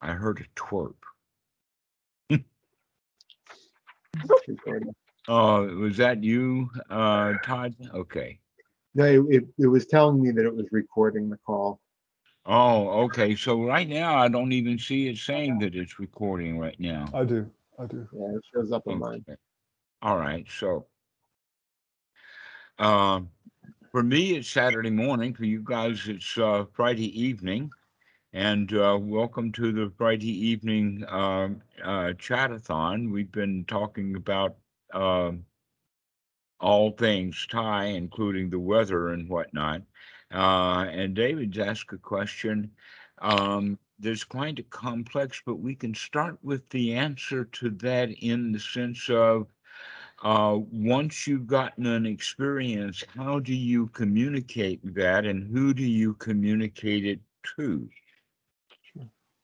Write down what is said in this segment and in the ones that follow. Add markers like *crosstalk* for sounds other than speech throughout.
I heard a twerp. recording. *laughs* Oh, was that you, uh, Todd? Okay. No, it, it, it was telling me that it was recording the call. Oh, okay. So right now I don't even see it saying that it's recording right now. I do. I do. Yeah, it shows up on mine. Okay. All right, so um, for me, it's Saturday morning. For you guys, it's uh, Friday evening. And uh, welcome to the Friday evening um, uh, chatathon. We've been talking about um, all things Thai, including the weather and whatnot. Uh, and David's asked a question um, that's kind of complex, but we can start with the answer to that in the sense of uh, once you've gotten an experience, how do you communicate that and who do you communicate it to?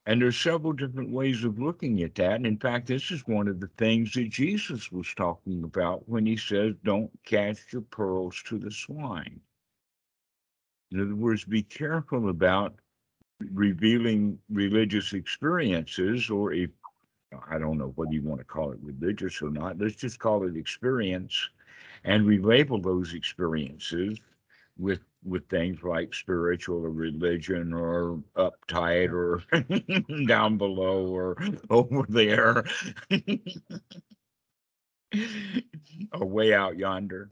And there's several different ways of looking at that. And in fact, this is one of the things that Jesus was talking about when he says, Don't cast your pearls to the swine. In other words, be careful about revealing religious experiences, or if I don't know whether you want to call it religious or not, let's just call it experience, and we label those experiences with with things like spiritual or religion or uptight or *laughs* down below or *laughs* over there. *laughs* Or way out yonder.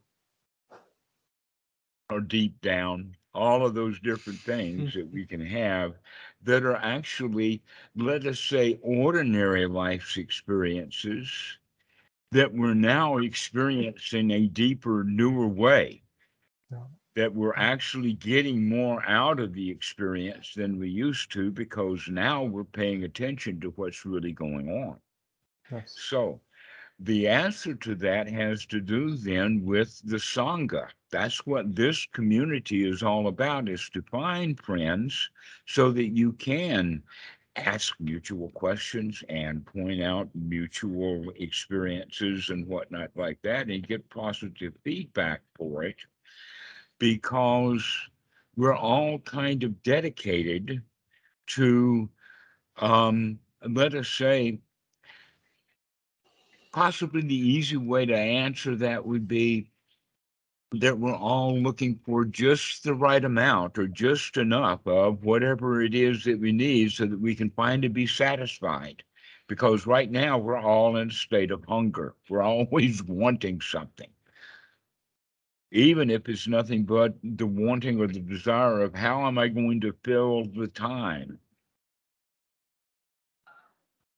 Or deep down. All of those different things that we can have that are actually let us say ordinary life's experiences that we're now experiencing a deeper newer way. That we're mm. actually getting more out of the experience than we used to because now we're paying attention to what's really going on. Yes. So the answer to that has to do then with the Sangha. That's what this community is all about is to find friends so that you can ask mutual questions and point out mutual experiences and whatnot like that and get positive feedback for it because we're all kind of dedicated to, um, let us say, possibly the easy way to answer that would be that we're all looking for just the right amount or just enough of whatever it is that we need so that we can find to be satisfied. Because right now we're all in a state of hunger. We're *laughs* always wanting something even if it's nothing but the wanting or the desire of how am I going to fill the time?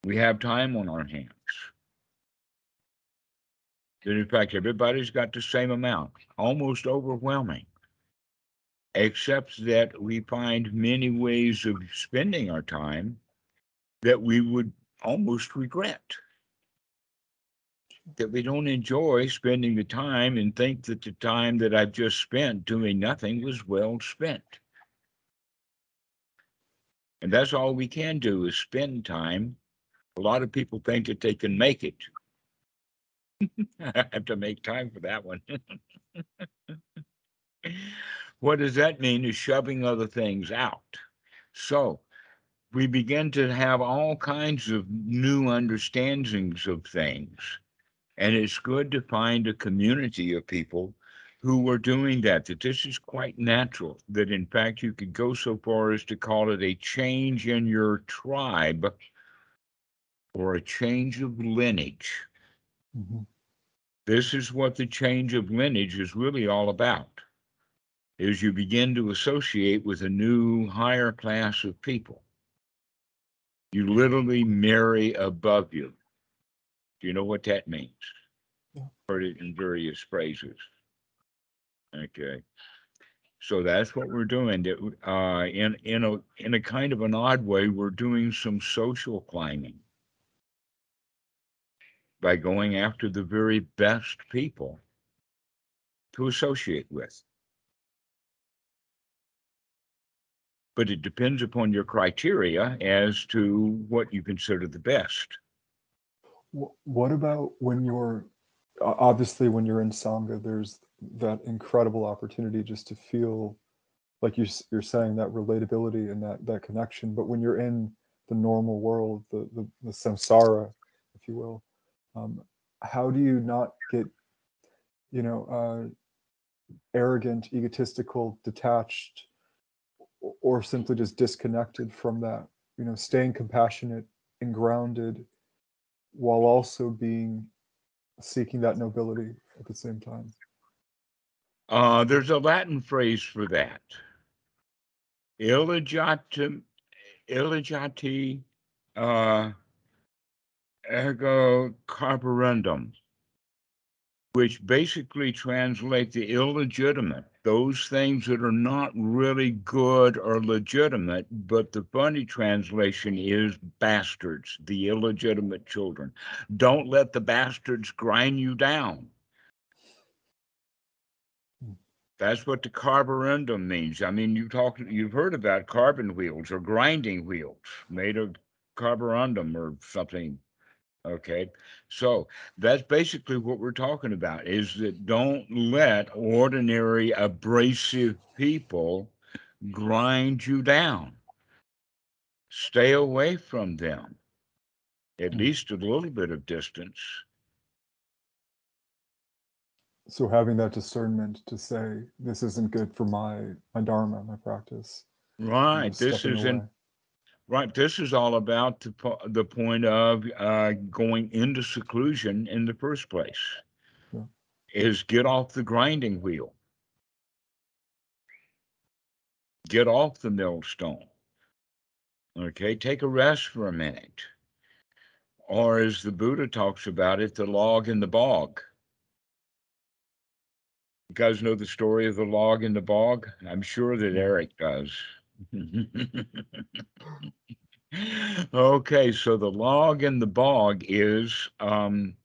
We have time on our hands. That in fact, everybody's got the same amount, almost overwhelming, except that we find many ways of spending our time that we would almost regret that we don't enjoy spending the time and think that the time that I've just spent doing nothing was well spent. And that's all we can do is spend time. A lot of people think that they can make it. *laughs* I have to make time for that one. *laughs* what does that mean is shoving other things out. So we begin to have all kinds of new understandings of things and it's good to find a community of people who were doing that, that this is quite natural, that in fact you could go so far as to call it a change in your tribe or a change of lineage. Mhm. This is what the change of lineage is really all about. Is you begin to associate with a new higher class of people. You literally marry above you. Do you know what that means? Yeah. Heard it in various phrases. Okay. So that's what we're doing. That, Uh, in in a in a kind of an odd way, we're doing some social climbing by going after the very best people to associate with. But it depends upon your criteria as to what you consider the best. Wh- What about when you're obviously when you're in sangha? There's that incredible opportunity just to feel like you you're saying that relatability and that that connection. But when you're in the normal world, the the, the samsara, if you will. Um, how do you not get, you know, uh, arrogant, egotistical, detached, or simply just disconnected from that? You know, staying compassionate and grounded, while also being seeking that nobility at the same time. Uh, there's a Latin phrase for that. Illegitim, illegati, uh, ergo carborundum, which basically translate the illegitimate, those things that are not really good or legitimate, but the funny translation is bastards, the illegitimate children. Don't let the bastards grind you down. That's what the carborundum means. I mean, you talk, you've heard about carbon wheels or grinding wheels made of carborundum or something. Okay, so that's basically what we're talking about is that don't let ordinary abrasive people grind you down. Stay away from them, at Mm. least a little bit of distance. So having that discernment to say this isn't good for my my dharma, my practice. Right. This is in. Right, this is all about the, po- the point of uh, going into seclusion in the first place. Yeah. Is get off the grinding wheel. Get off the millstone. Okay, take a rest for a minute. Or as the Buddha talks about it, the log in the bog. You guys know the story of the log in the bog? I'm sure that Eric does. *laughs* okay, so the log in the bog is um,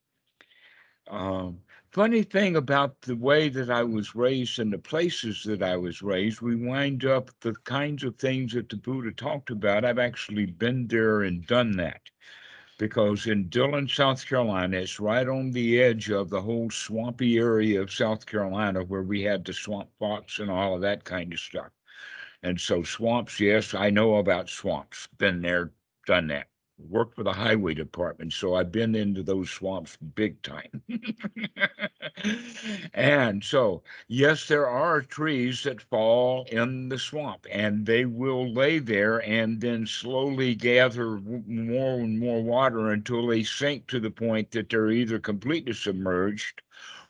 um, funny thing about the way that I was raised and the places that I was raised, we wind up the kinds of things that the Buddha talked about. I've actually been there and done that because in Dillon, South Carolina, it's right on the edge of the whole swampy area of South Carolina where we had the swamp fox and all of that kind of stuff. And so swamps, yes, I know about swamps. Been there, done that. Worked for the highway department, so I've been into those swamps big time. *laughs* and so, yes, there are trees that fall in the swamp, and they will lay there and then slowly gather more and more water until they sink to the point that they're either completely submerged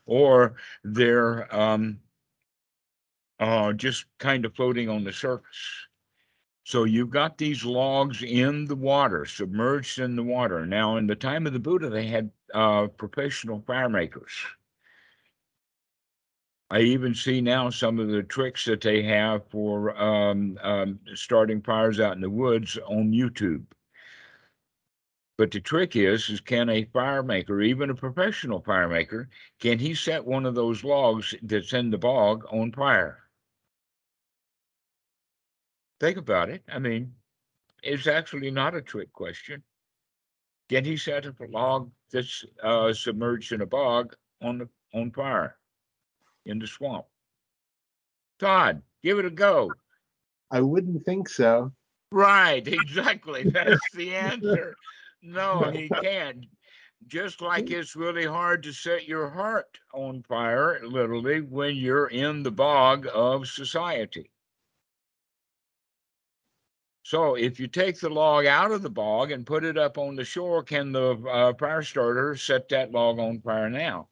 or they're um, uh, just kind of floating on the surface. So you've got these logs in the water, submerged in the water. Now, in the time of the Buddha, they had uh, professional fire makers. I even see now some of the tricks that they have for um, um, starting fires out in the woods on YouTube. But the trick is, is can a fire maker, even a professional fire maker, can he set one of those logs that's in the bog on fire? Think about it. I mean, it's actually not a trick question. Can he set up a log that's uh, submerged in a bog on the on fire in the swamp? Todd, give it a go. I wouldn't think so. Right, exactly. *laughs* That's the answer. No, he *laughs* can't. Just like it's really hard to set your heart on fire, literally, when you're in the bog of society. So if you take the log out of the bog and put it up on the shore, can the uh, fire starter set that log on fire now?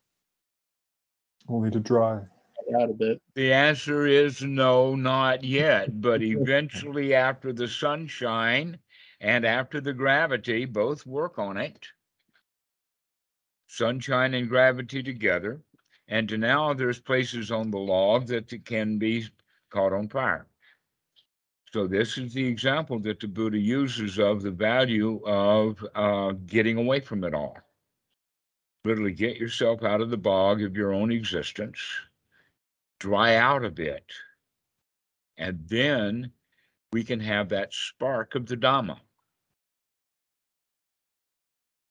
Only to dry. Out a bit. The answer is no, not yet. But *laughs* eventually, after the sunshine and after the gravity, both work on it. Sunshine and gravity together. And now there's places on the log that can be caught on fire. So this is the example that the Buddha uses of the value of uh, getting away from it all. Literally get yourself out of the bog of your own existence, dry out a bit, and then we can have that spark of the Dhamma.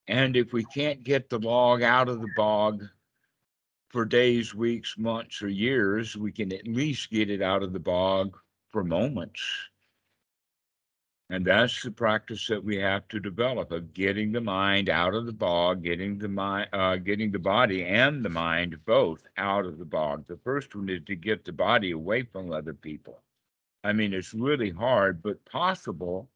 And if we can't get the log out of the bog for days, weeks, months, or years, we can at least get it out of the bog for moments. And that's the practice that we have to develop of getting the mind out of the bog, getting the mind, uh, getting the body and the mind both out of the bog. The first one is to get the body away from other people. I mean, it's really hard, but possible.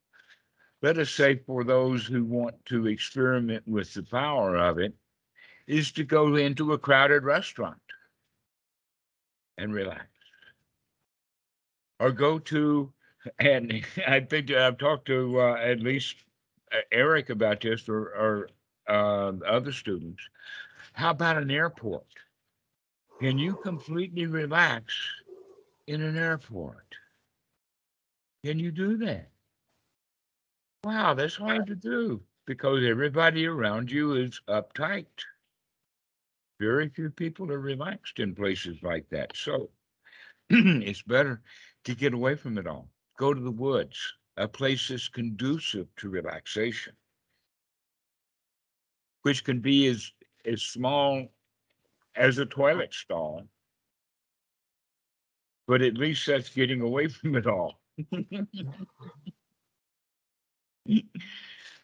Let us say for those who want to experiment with the power of it, is to go into a crowded restaurant and relax. Or go to and I think I've talked to uh, at least uh, Eric about this or, or uh, other students. How about an airport? Can you completely relax in an airport? Can you do that? Wow, that's hard to do because everybody around you is uptight. Very few people are relaxed in places like that. So *clears throat* it's better to get away from it all go to the woods, a place that's conducive to relaxation, which can be as, as small as a toilet stall. But at least that's getting away *laughs* from it all. *laughs*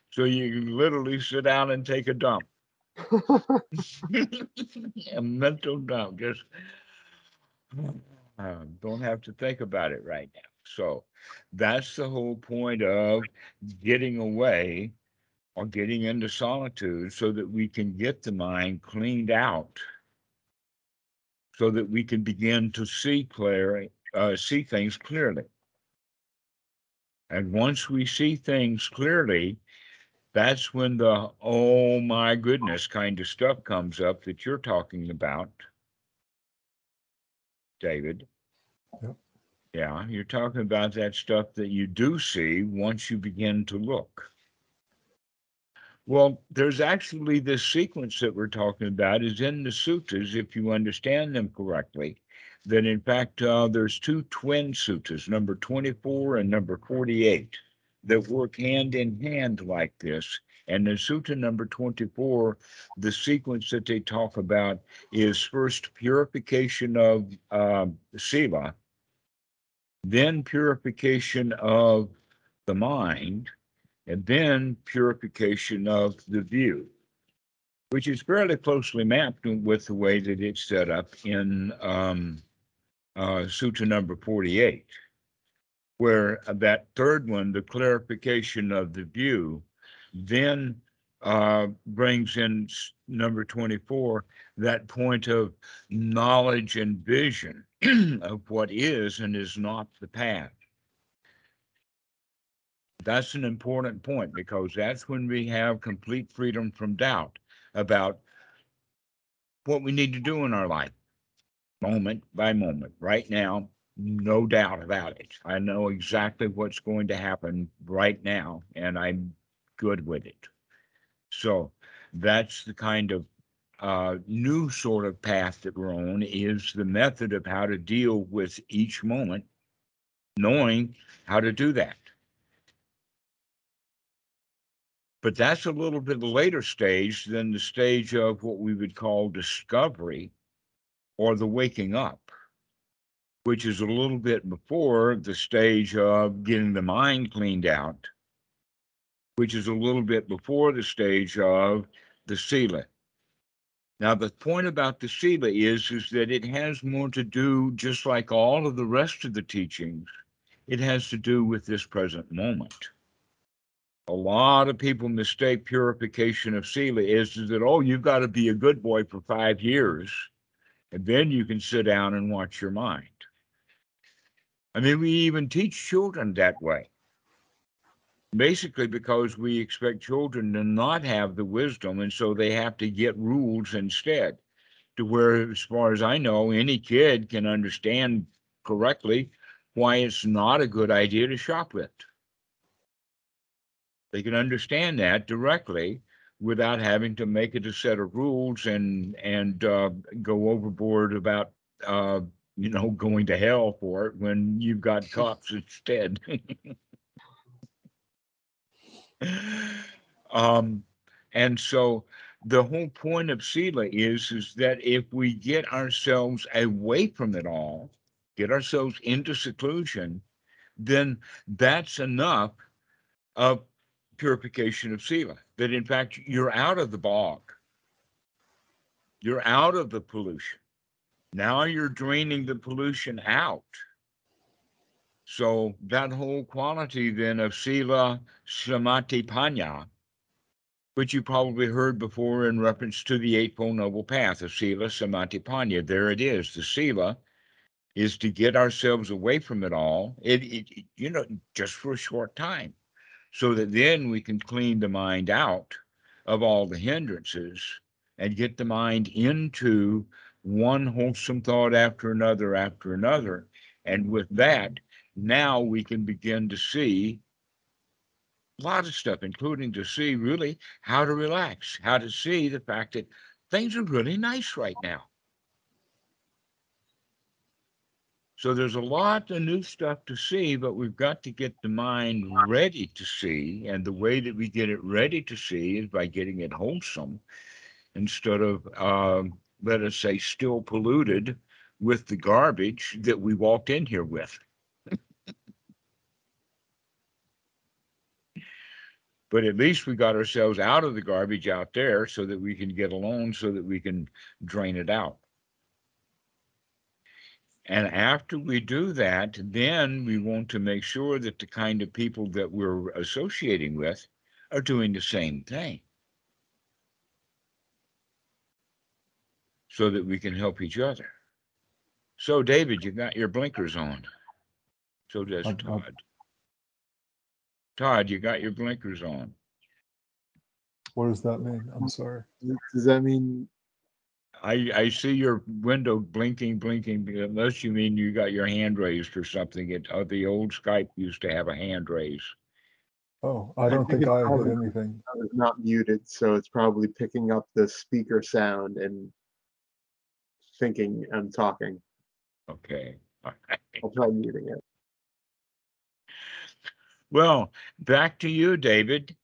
so you can literally sit down and take a dump. *laughs* a mental dump. Just uh, don't have to think about it right now. So that's the whole point of getting away or getting into solitude so that we can get the mind cleaned out so that we can begin to see clearly, uh, see things clearly. And once we see things clearly, that's when the oh my goodness kind of stuff comes up that you're talking about, David. Yep. Yeah, you're talking about that stuff that you do see once you begin to look. Well, there's actually this sequence that we're talking about is in the suttas, if you understand them correctly. That in fact, uh, there's two twin suttas, number 24 and number 48, that work hand in hand like this. And in sutta number 24, the sequence that they talk about is first purification of uh, sila, then purification of the mind, and then purification of the view, which is fairly closely mapped with the way that it's set up in um, uh, Sutta number 48, where that third one, the clarification of the view, then uh, brings in number 24 that point of knowledge and vision *clears throat* of what is and is not the path. That's an important point because that's when we have complete freedom from doubt about what we need to do in our life, moment by moment. Right now, no doubt about it. I know exactly what's going to happen right now, and I'm good with it. So that's the kind of uh, new sort of path that we're on is the method of how to deal with each moment, knowing how to do that. But that's a little bit later stage than the stage of what we would call discovery or the waking up, which is a little bit before the stage of getting the mind cleaned out, which is a little bit before the stage of the sila, now, the point about the Sila is, is that it has more to do, just like all of the rest of the teachings, it has to do with this present moment. A lot of people mistake purification of Sila is, is that, oh, you've got to be a good boy for five years, and then you can sit down and watch your mind. I mean, we even teach children that way basically because we expect children to not have the wisdom and so they have to get rules instead. To where as far as i know any kid can understand correctly why it's not a good idea to shop shoplift they can understand that directly without having to make it a set of rules and and uh, go overboard about uh, you know going to hell for it when you've got cops instead *laughs* um, and so the whole point of Sila is, is that if we get ourselves away from it all, get ourselves into seclusion, then that's enough of purification of sila. That in fact you're out of the bog. You're out of the pollution. Now you're draining the pollution out. So that whole quality then of sila samadhi panya, which you probably heard before in reference to the Eightfold Noble Path of sila samadhi panya. There it is. The sila is to get ourselves away from it all. It it- you know just for a short time, so that then we can clean the mind out of all the hindrances and get the mind into one wholesome thought after another after another. And with that, now we can begin to see a lot of stuff, including to see really how to relax, how to see the fact that things are really nice right now. So there's a lot of new stuff to see, but we've got to get the mind ready to see. And the way that we get it ready to see is by getting it wholesome instead of, um, let us say, still polluted with the garbage that we walked in here with. But at least we got ourselves out of the garbage out there so that we can get alone so that we can drain it out. And after we do that, then we want to make sure that the kind of people that we're associating with are doing the same thing. So that we can help each other. So, David, you've got your blinkers on. So does Todd. Todd, you got your blinkers on. What does that mean? I'm sorry. Does that mean, I, I see your window blinking, blinking, unless you mean you got your hand raised or something. It, uh, the old Skype used to have a hand raise. Oh, I I don't think think I hit probably- anything. I was not muted, so it's probably picking up the speaker sound and thinking I'm talking. Okay. all right. *laughs* I'll try muting it. Well, back to you, David.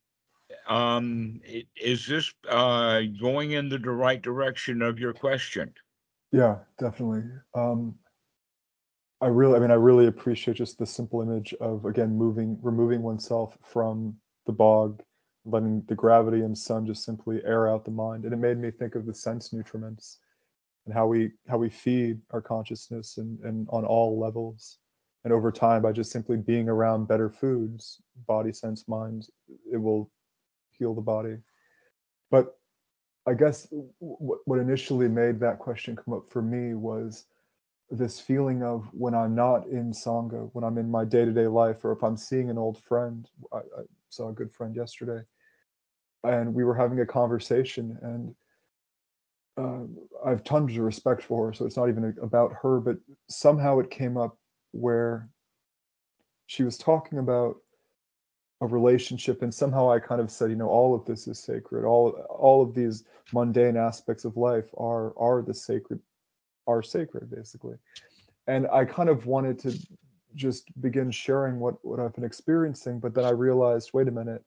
Um, is this, uh, going in the right direction of your question? Yeah, definitely. Um, I really, I mean, I really appreciate just the simple image of again moving, removing oneself from the bog, letting the gravity and sun just simply air out the mind, and it made me think of the sense nutriments and how we how we feed our consciousness and and on all levels, and over time by just simply being around better foods, body, sense, mind, it will heal the body. But I guess what what initially made that question come up for me was this feeling of when I'm not in Sangha, when I'm in my day to day life, or if I'm seeing an old friend. I, I saw a good friend yesterday, and we were having a conversation, and uh, I have tons of respect for her, so it's not even about her, but somehow it came up where she was talking about a relationship and somehow i kind of said you know all of this is sacred. All all of these mundane aspects of life are are the sacred are sacred basically. And i kind of wanted to just begin sharing what what i've been experiencing but then i realized wait a minute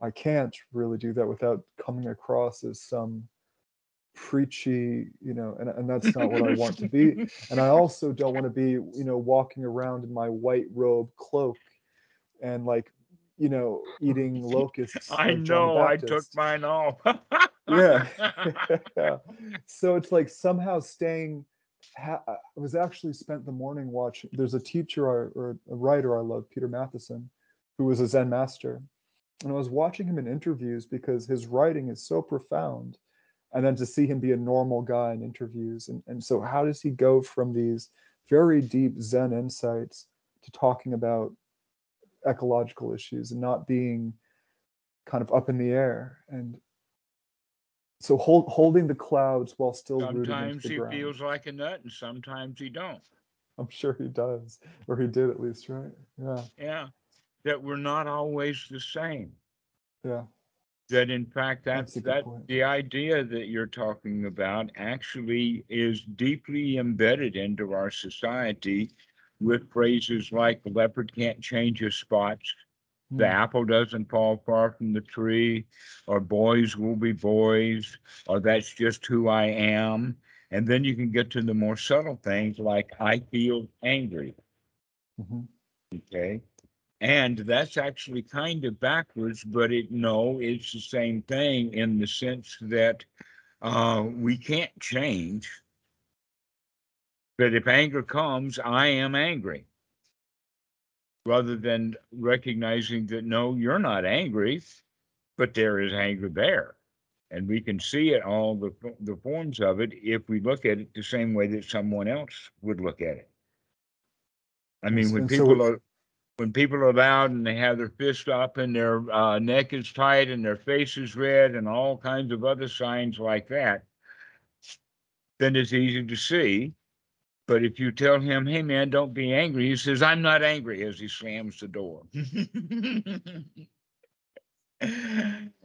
i can't really do that without coming across as some preachy you know and, and that's not what i want to be. And i *laughs* also don't want to be you know walking around in my white robe cloak and like you know eating locusts I like John the know, I took mine off. yeah. Yeah *laughs* *laughs* so it's like somehow staying ha- uh, i was actually spent the morning watching there's a teacher I, or a writer i love Peter Matthiessen who was a zen master. And i was watching him in interviews because his writing is so profound and then to see him be a normal guy in interviews and, and so how does he go from these very deep zen insights to talking about ecological issues and not being kind of up in the air and so hold, holding the clouds while still Sometimes he ground. feels like a nut and sometimes he don't. I'm sure he does, or he did at least, right? Yeah, Yeah, that we're not always the same. yeah, That in fact, That's that's that point. the idea that you're talking about actually is deeply embedded into our society with phrases like the leopard can't change his spots, the Hmm. apple doesn't fall far from the tree, or boys will be boys, or that's just who I am. And then you can get to the more subtle things like I feel angry. Mhm. Okay. And that's actually kind of backwards, but it, no, it's the same thing in the sense that uh, we can't change. But if anger comes, I am angry. Rather than recognizing that, no, you're not angry, but there is anger there. And we can see it, all the, the forms of it, if we look at it the same way that someone else would look at it. I mean, when and so people are, when people are loud and they have their fist up and their uh, neck is tight and their face is red and all kinds of other signs like that, then it's easy to see. But if you tell him, hey man, don't be angry, he says, I'm not angry as he slams the door. *laughs*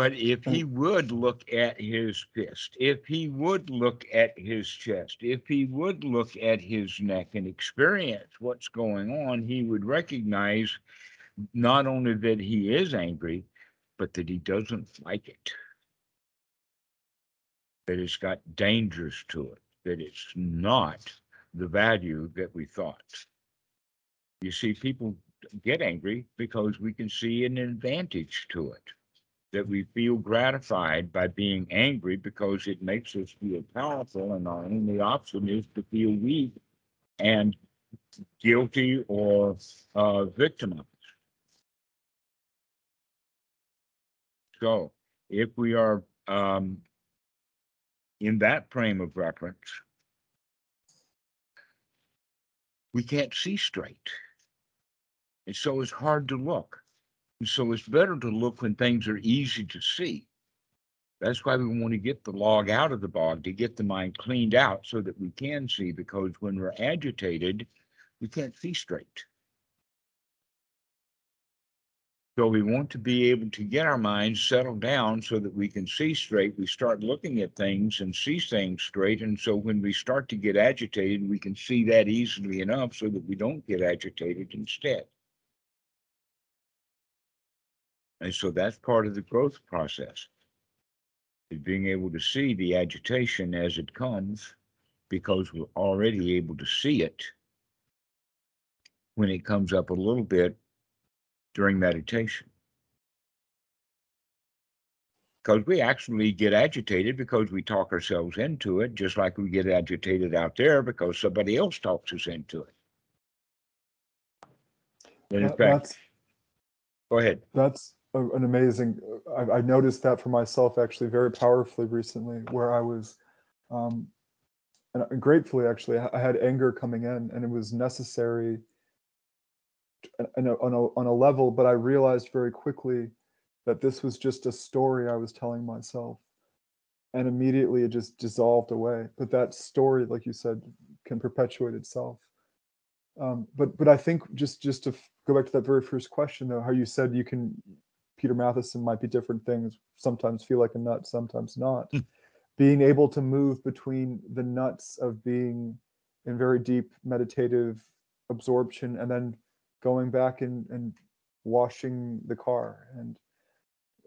But if he would look at his fist, if he would look at his chest, if he would look at his neck and experience what's going on, he would recognize not only that he is angry, but that he doesn't like it. That it's got dangers to it, that it's not the value that we thought. You see, people get angry because we can see an advantage to it that we feel gratified by being angry because it makes us feel powerful and our only option is to feel weak and guilty or uh, victimized. So if we are um, in that frame of reference, we can't see straight. And so it's hard to look. So it's better to look when things are easy to see. That's why we want to get the log out of the bog, to get the mind cleaned out so that we can see, because when we're agitated, we can't see straight. So we want to be able to get our minds settled down so that we can see straight. We start looking at things and see things straight. And so when we start to get agitated, we can see that easily enough so that we don't get agitated instead. And so that's part of the growth process. Is being able to see the agitation as it comes because we're already able to see it when it comes up a little bit during meditation. Because we actually get agitated because we talk ourselves into it, just like we get agitated out there because somebody else talks us into it. And in That- fact, go ahead. that's an amazing, I, I noticed that for myself actually very powerfully recently, where I was, um, and gratefully actually, I had anger coming in and it was necessary on a, on a, on a level, but I realized very quickly that this was just a story I was telling myself. And immediately it just dissolved away. But that story, like you said, can perpetuate itself. Um, but but I think just just to go back to that very first question though, how you said you can Peter Matthiessen might be different things. Sometimes feel like a nut, sometimes not. Being able to move between the nuts of being in very deep meditative absorption and then going back and, and washing the car and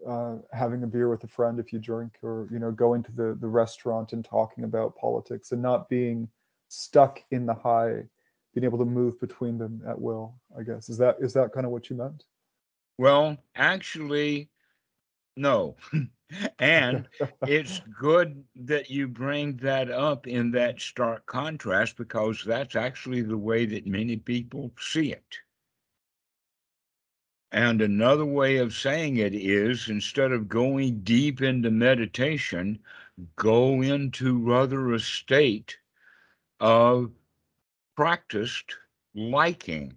uh, having a beer with a friend if you drink or you know going to the, the restaurant and talking about politics and not being stuck in the high being able to move between them at will i guess is that is that kind of what you meant Well, actually, no. *laughs* and it's *laughs* good that you bring that up in that stark contrast because that's actually the way that many people see it. And another way of saying it is instead of going deep into meditation, go into rather a state of practiced liking,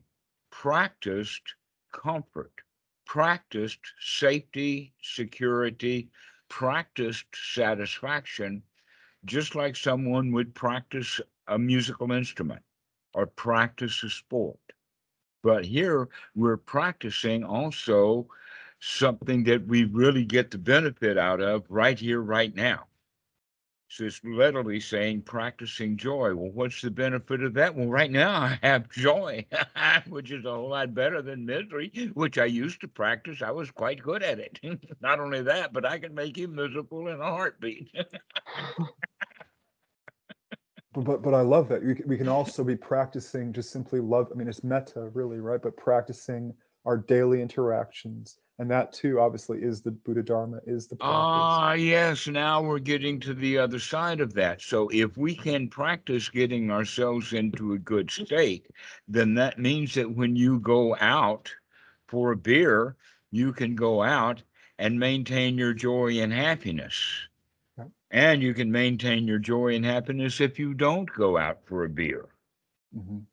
practiced comfort, practiced safety, security, practiced satisfaction, just like someone would practice a musical instrument or practice a sport. But here we're practicing also something that we really get the benefit out of right here, right now. So it's literally saying practicing joy. Well, what's the benefit of that? Well, right now I have joy, *laughs* which is a whole lot better than misery, which I used to practice. I was quite good at it. *laughs* Not only that, but I can make you miserable in a heartbeat. *laughs* But, but but I love that. We we can also be practicing just simply love. I mean, it's metta, really, right? But practicing our daily interactions, and that too, obviously, is the Buddha Dharma, is the practice. Ah, yes. Now we're getting to the other side of that. So if we can practice getting ourselves into a good state, then that means that when you go out for a beer, you can go out and maintain your joy and happiness. And you can maintain your joy and happiness if you don't go out for a beer. Mhm.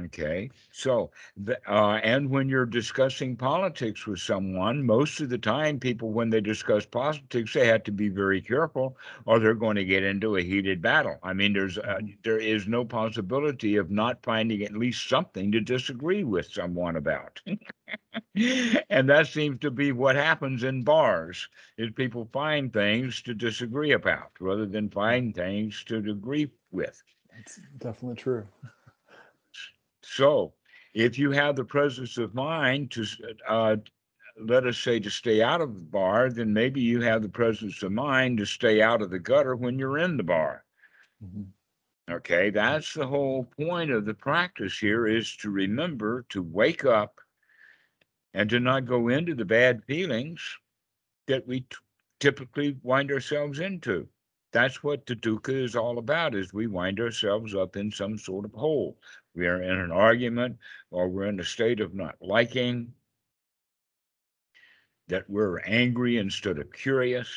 Okay, so the, uh, and when you're discussing politics with someone, most of the time, people when they discuss politics, they have to be very careful, or they're going to get into a heated battle. I mean, there's uh, there is no possibility of not finding at least something to disagree with someone about, *laughs* and that seems to be what happens in bars: is people find things to disagree about rather than find things to agree with. That's definitely true. So, if you have the presence of mind to, uh, let us say, to stay out of the bar, then maybe you have the presence of mind to stay out of the gutter when you're in the bar. Mhm. Okay, that's the whole point of the practice here is to remember to wake up and to not go into the bad feelings that we t- typically wind ourselves into. That's what the dukkha is all about, is we wind ourselves up in some sort of hole. We are in an argument or we're in a state of not liking, that we're angry instead of curious.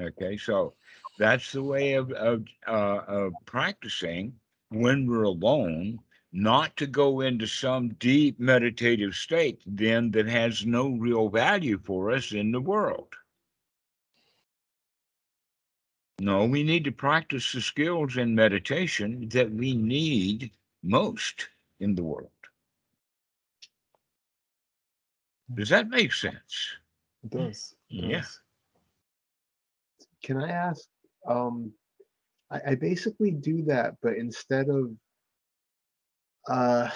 Okay, so that's the way of, of, uh, of practicing when we're alone, not to go into some deep meditative state then that has no real value for us in the world. No, we need to practice the skills in meditation that we need most in the world. Does that make sense? It does. it Yeah. does. Can I ask? Um, I, I basically do that, but instead of, uh,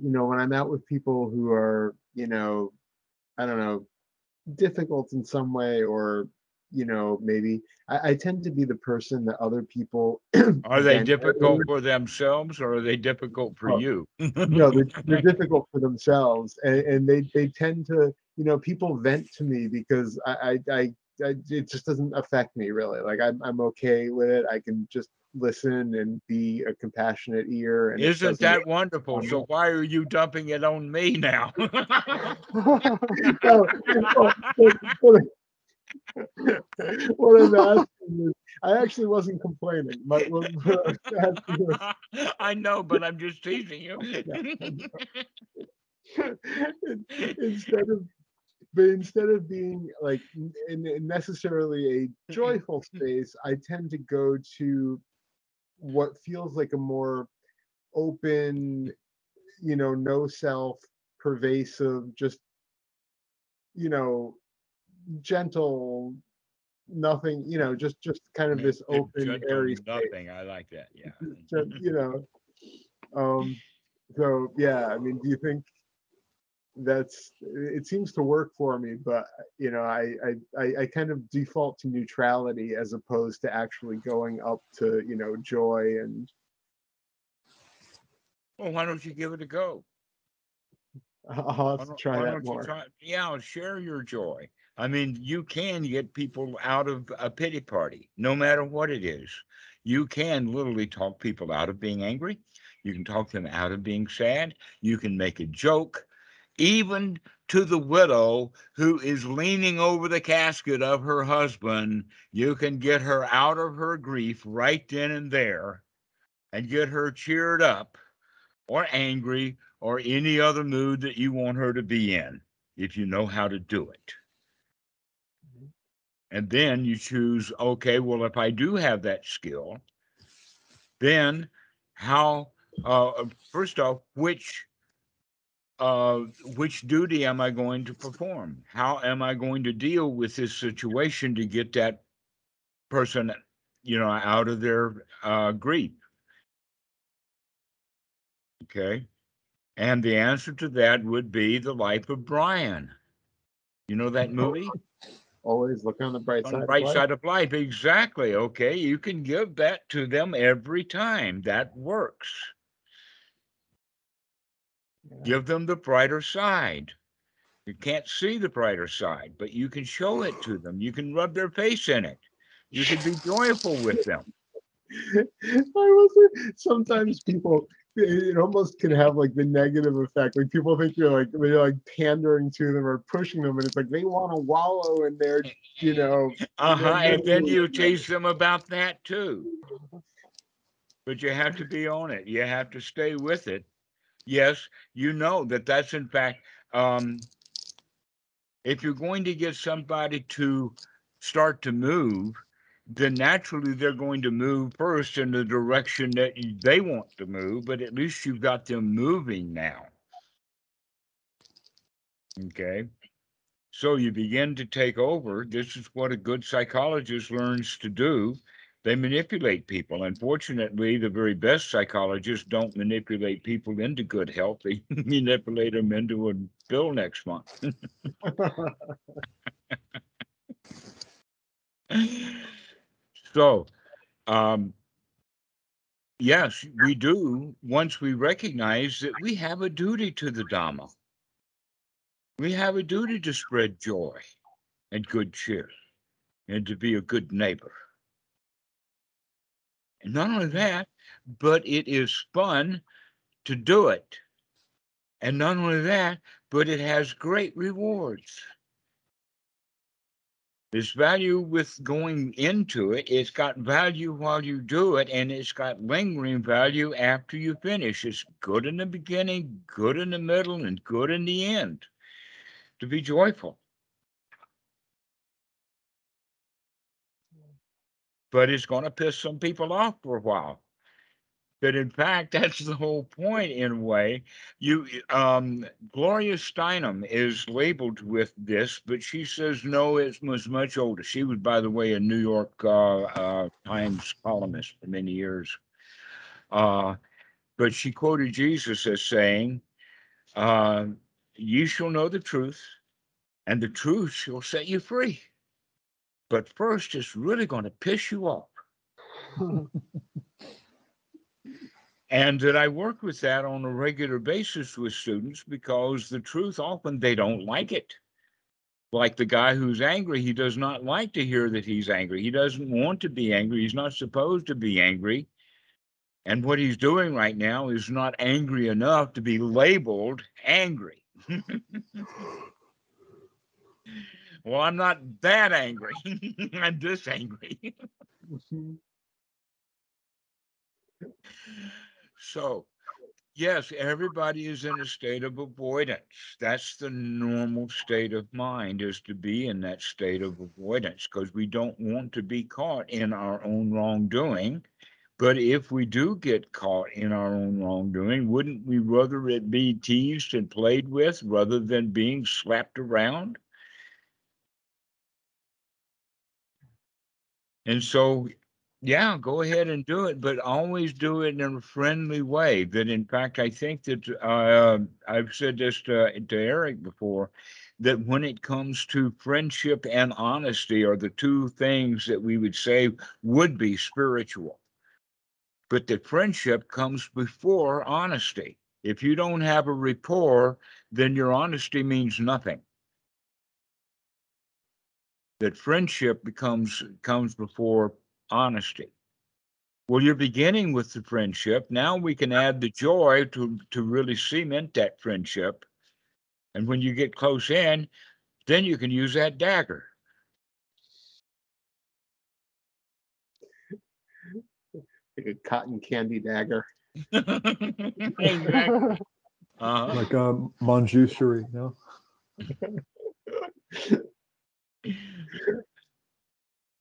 you know, when I'm out with people who are, you know, I don't know, difficult in some way, or, you know, maybe I, I tend to be the person that other people. *clears throat* Are they difficult for themselves or are they difficult for Oh, you? no, they're, *laughs* they're difficult for themselves, and, and they they tend to, you know, people vent to me because I I, I, I it just doesn't affect me really. Like I'm I'm okay with it. I can just listen and be a compassionate ear. And Isn't that wonderful? So why are you dumping it on me now? No, *laughs* what, I'm asking is, I actually wasn't complaining. My, what, what I was *laughs* asking was, I know, but I'm just teasing you. *laughs* instead of but instead of being like in, in necessarily a joyful space i tend to go to what feels like a more open you know no self pervasive just you know gentle nothing you know just just kind of this open airy space Nothing. I like that. Yeah. *laughs* you know um so yeah i mean do you think that's it seems to work for me but you know I, I i kind of default to neutrality as opposed to actually going up to you know joy and Well, why don't you give it a go? i'll have to try that more try? Yeah, share your joy. I mean, you can get people out of a pity party, no matter what it is. You can literally talk people out of being angry. You can talk them out of being sad. You can make a joke, even to the widow who is leaning over the casket of her husband. You can get her out of her grief right then and there and get her cheered up or angry or any other mood that you want her to be in if you know how to do it. And then you choose, okay, well, if I do have that skill, then how, uh, first off, which, uh, which duty am I going to perform? How am I going to deal with this situation to get that person, you know, out of their, uh, grief? Okay. And the answer to that would be the life of Brian. You know that *laughs* movie? Always look on the bright on side. the of life. side of life. Exactly. Okay. You can give that to them every time. That works. Give them the brighter side. You can't see the brighter side, but you can show it to them. You can rub their face in it. You can be joyful with them. *laughs* I was sometimes people it almost can have like the negative effect. Like people think you're like they're like pandering to them or pushing them, and it's like they want to wallow in their, you know, Uh huh. And then you tease them about that too. *laughs* But you have to be on it. You have to stay with it. Yes, you know that that's in fact, um, if you're going to get somebody to start to move, then naturally they're going to move first in the direction that they want to move, but at least you've got them moving now. Okay. So you begin to take over. This is what a good psychologist learns to do. They manipulate people. Unfortunately, the very best psychologists don't manipulate people into good health. They *laughs* manipulate them into a bill next month. *laughs* so, um, yes, we do. Once we recognize that we have a duty to the Dhamma, we have a duty to spread joy and good cheer and to be a good neighbor. Not only that, but it is fun to do it. And not only that, but it has great rewards. There's value with going into it. It's got value while you do it, and it's got lingering value after you finish. It's good in the beginning, good in the middle, and good in the end. To be joyful. But it's going to piss some people off for a while. But in fact, *laughs* that's the whole point in a way. You um Gloria Steinem is labeled with this, but she says no, it was much older. She was, by the way, a New York uh, uh, Times columnist for many years. Uh, but she quoted Jesus as saying, uh, "Ye shall know the truth, and the truth shall set you free." But first, it's really going to piss you off. *laughs* and that I work with that on a regular basis with students because the truth often they don't like it. Like the guy who's angry, he does not like to hear that he's angry. He doesn't want to be angry. He's not supposed to be angry. And what he's doing right now is not angry enough to be labeled angry. *laughs* well, I'm not that angry. *laughs* I'm just angry. So, yes, everybody is in a state of avoidance. That's the normal state of mind is to be in that state of avoidance because we don't want to be caught in our own wrongdoing. But if we do get caught in our own wrongdoing, wouldn't we rather it be teased and played with rather than being slapped around? And so yeah, go ahead and do it, but always do it in a friendly way. That in fact, I think that uh, I've said this to, to Eric before that when it comes to friendship and honesty are the two things that we would say would be spiritual. But the friendship comes before honesty. If you don't have a rapport, then your honesty means nothing. That friendship becomes comes before honesty. Well, you're beginning with the friendship. Now we can add the joy to, to really cement that friendship. And when you get close in, then you can use that dagger. like a cotton candy dagger. *laughs* exactly. Uh-huh. like um, Manjushri, no? *laughs*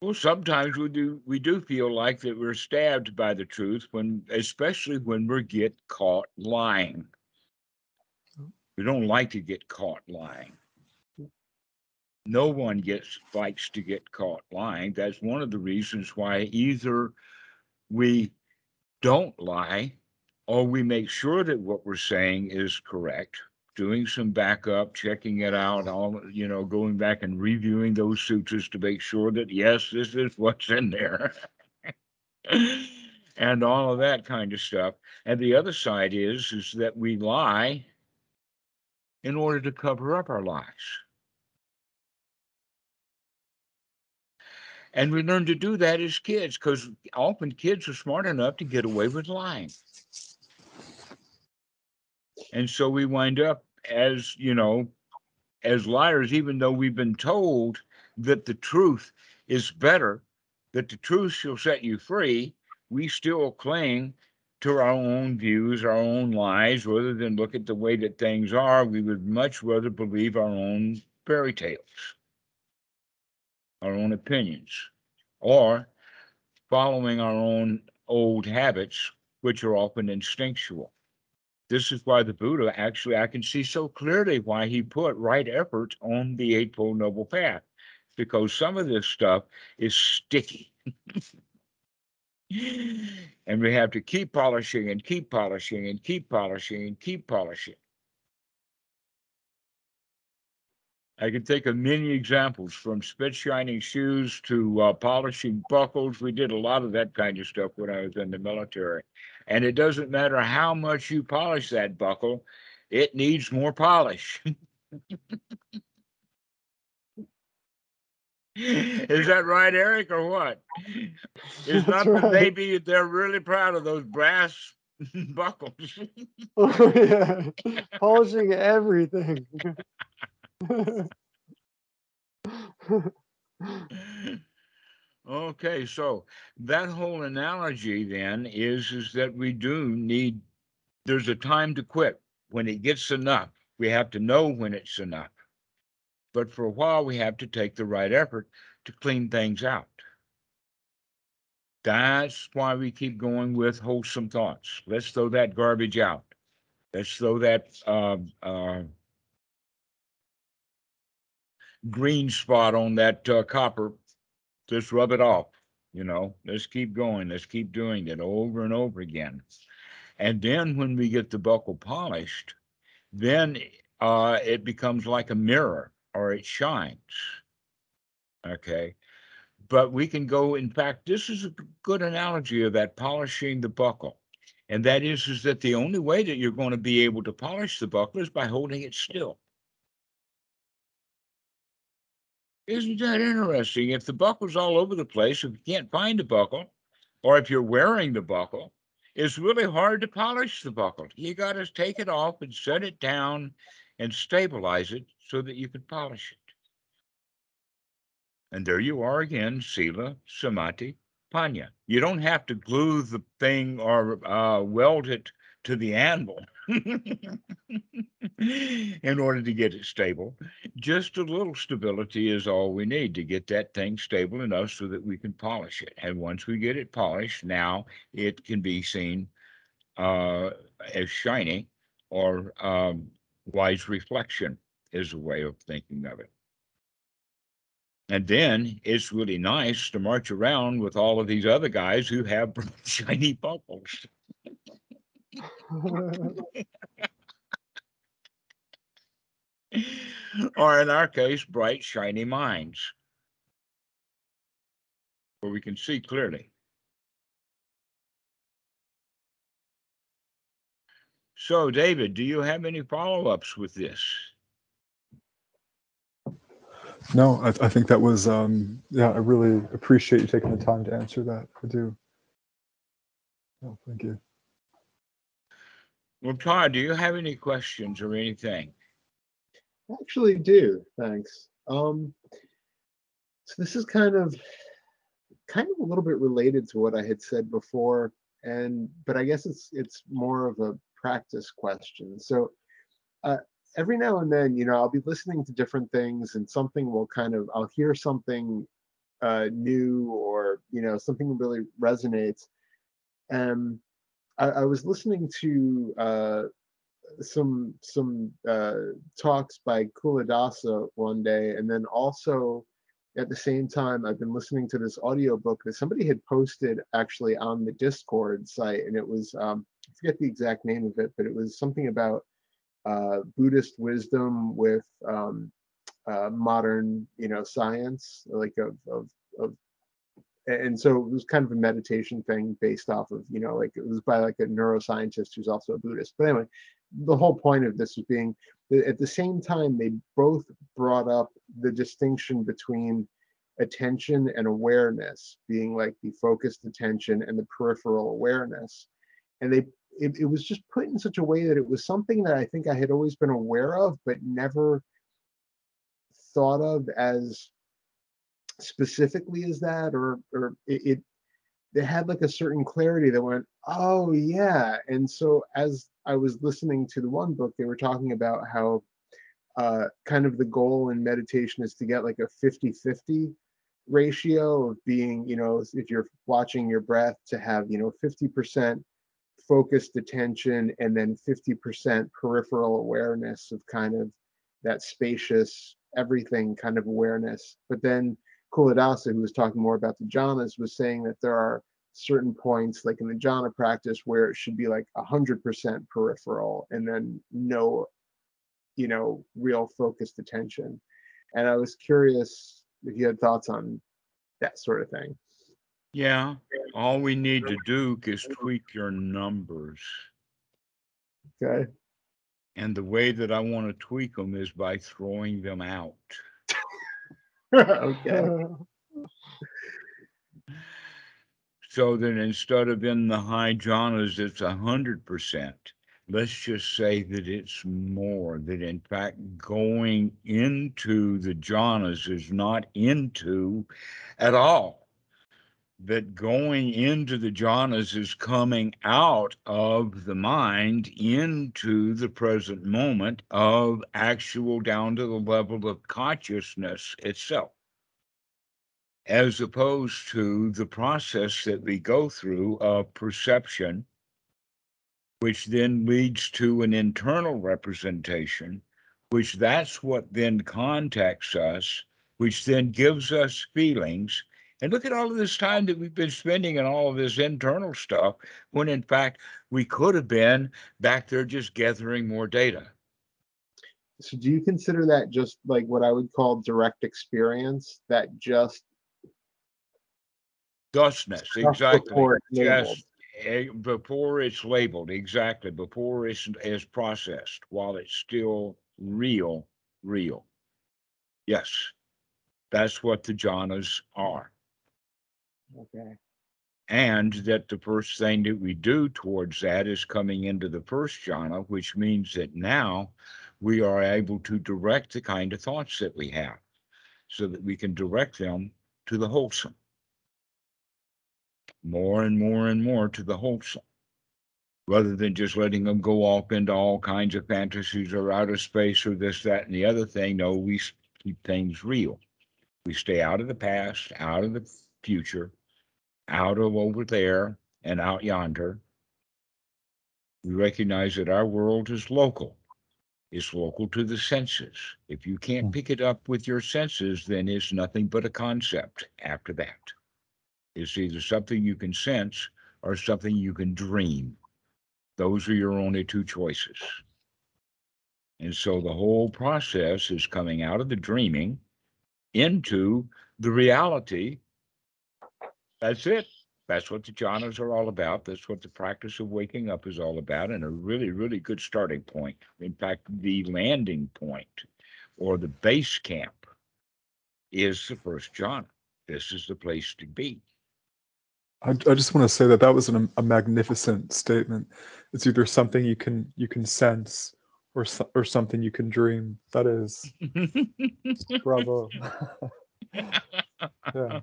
Well, sometimes we do we do feel like that we're stabbed by the truth when especially when we get caught lying. We don't like to get caught lying. No one gets likes to get caught lying. That's one of the reasons why either we don't lie or we make sure that what we're saying is correct doing some backup, checking it out, all, you know, going back and reviewing those sutras to make sure that, yes, this is *laughs* what's in there. and all of that kind of stuff. And the other side is, is that we lie in order to cover up our lies. And we learn to do that as kids because often kids are smart enough to get away with lying. And so we wind up as, you know, as liars, even though we've been told that the truth is better, that the truth shall set you free, we still cling to our own views, our own lies, rather than look at the way that things are. We would much rather believe our own fairy tales, our own opinions, or following our own old habits, which are often instinctual. This is why the Buddha actually, I can see so clearly why he put right effort on the Eightfold Noble Path, because some of this stuff is sticky. *laughs* and we have to keep polishing and keep polishing and keep polishing and keep polishing. I can think of many examples from spit shining shoes to uh, polishing buckles. We did a lot of that kind of stuff when I was in the military. And it doesn't matter how much you polish that buckle, it needs more polish. *laughs* Is that right, Eric, or what? It's not that right. maybe they're really proud of those brass *laughs* buckles. *laughs* Oh, yeah. Polishing everything. Okay, so that whole analogy then is is that we do need there's a time to quit when it gets enough. We have to know when it's enough. But for a while we have to take the right effort to clean things out. That's why we keep going with wholesome thoughts. Let's throw that garbage out. Let's throw that uh, uh, green spot on that uh, copper. Just rub it off. You know, let's keep going. Let's keep doing it over and over again. And then when we get the buckle polished, then uh, it becomes like a mirror or it shines. Okay. But we can go, in fact, this is a good analogy of that polishing the buckle. And that is, is that the only way that you're going to be able to polish the buckle is by holding it still. Isn't that interesting? If the buckle's all over the place, if you can't find the buckle, or if you're wearing the buckle, it's really hard to polish the buckle. You got to take it off and set it down and stabilize it so that you can polish it. And there you are again, Sila, Samadhi Panya. You don't have to glue the thing or uh, weld it to the anvil *laughs* in order to get it stable. Just a little stability is all we need to get that thing stable enough so that we can polish it. And once we get it polished, now it can be seen uh, as shiny or um, wise reflection is a way of thinking of it. And then it's really nice to march around with all of these other guys who have *laughs* shiny buckles. *laughs* or in our case, bright, shiny minds, where we can see clearly. So, David, do you have any follow ups with this? No, I, I think that was, um, yeah, I really appreciate you taking the time to answer that. I do. Oh, thank you. Well, Todd, do you have any questions or anything? Actually do. Thanks. Um, so this is kind of kind of a little bit related to what I had said before, and but I guess it's it's more of a practice question. So uh, every now and then, you know, I'll be listening to different things, and something will kind of I'll hear something uh, new, or you know, something really resonates. And I, I was listening to uh, some some uh, talks by Culadasa one day, and then also at the same time I've been listening to this audiobook that somebody had posted actually on the Discord site, and it was um, I forget the exact name of it, but it was something about uh, Buddhist wisdom with um, uh, modern, you know, science, like of, of, of, and so it was kind of a meditation thing based off of, you know, like it was by like a neuroscientist who's also a Buddhist. But anyway, the whole point of this was being at the same time, they both brought up the distinction between attention and awareness being like the focused attention and the peripheral awareness. And they it, it was just put in such a way that it was something that I think I had always been aware of, but never thought of as specifically as that, or or it, it they had like a certain clarity that went, oh yeah. And so as I was listening to the one book, they were talking about how uh, kind of the goal in meditation is to get like a 50 50 ratio of being, you know, if you're watching your breath, to have, you know, 50% focused attention and then 50% peripheral awareness of kind of that spacious everything kind of awareness. But then Culadasa, who was talking more about the jhanas, was saying that there are certain points, like in the jhana practice, where it should be like 100% peripheral and then no, you know, real focused attention. And I was curious if you had thoughts on that sort of thing. Yeah, all we need to do is tweak your numbers. Okay. And the way that I want to tweak them is by throwing them out. Okay. So that instead of in the high jhanas, it's a hundred percent. Let's just say that it's more, that in fact going into the jhanas is not into at all. That going into the jhanas is coming out of the mind into the present moment of actual down to the level of consciousness itself as opposed to the process that we go through of perception, which then leads to an internal representation, which that's what then contacts us, which then gives us feelings. And look at all of this time that we've been spending on all of this internal stuff, when in fact we could have been back there just gathering more data. So do you consider that just like what I would call direct experience? That just Thusness, exactly. before it's labeled. Just eh, before it's labeled, exactly. Before it's is processed, while it's still real, real. Yes, that's what the jhanas are. Okay. And that the first thing that we do towards that is coming into the first jhana, which means that now we are able to direct the kind of thoughts that we have so that we can direct them to the wholesome more and more and more to the wholesome rather than just letting them go off into all kinds of fantasies or outer space or this, that, and the other thing. No, we keep things real. We stay out of the past, out of the future, out of over there and out yonder. We recognize that our world is local. It's local to the senses. If you can't mm. pick it up with your senses, then it's nothing but a concept after that. It's either something you can sense or something you can dream. Those are your only two choices. And so the whole process is coming out of the dreaming into the reality. That's it. That's what the jhanas are all about. That's what the practice of waking up is all about, and a really, really good starting point. In fact, the landing point or the base camp is the first jhana. This is the place to be. I, I just want to say that that was an, a magnificent statement. It's either something you can you can sense or or something you can dream. That is *laughs* bravo. *laughs* *laughs* yeah.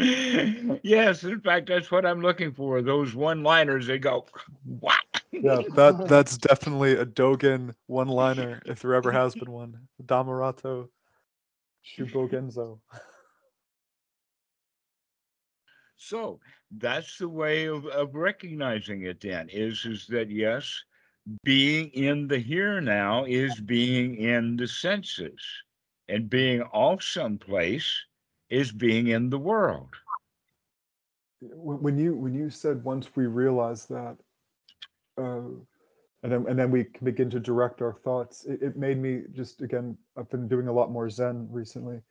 *laughs* yes, in fact, that's what I'm looking for. Those one-liners. They go, what? Yeah, that that's definitely a Dogen one-liner if there ever has been one. Dhammarato Shobogenzo. So that's the way of, of recognizing it. Then is is that yes, being in the here now is being in the senses, and being off someplace is being in the world. When you when you said once we realize that, uh, and then and then we can begin to direct our thoughts. It, it made me just again. I've been doing a lot more Zen recently,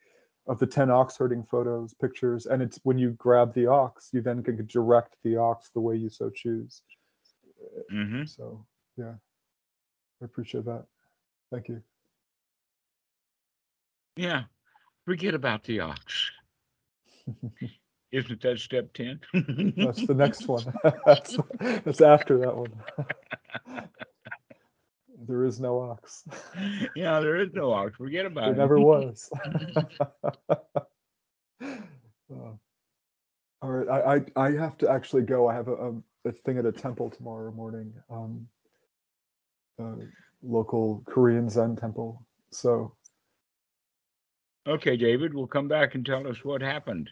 of the ten ox herding photos, pictures, and it's when you grab the ox, you then can direct the ox the way you so choose. hmm So yeah, I appreciate that. Thank you. Yeah. Forget about the ox. Isn't that step 10? That's the next one. *laughs* that's, that's after that one. there is no ox. yeah, there is no ox. Forget about There it. never was. *laughs* *laughs* Uh, all right, I, I I have to actually go. I have a, a, a thing at a temple tomorrow morning. Um, uh, local Korean Zen temple. So Okay, David, we'll come back and tell us what happened.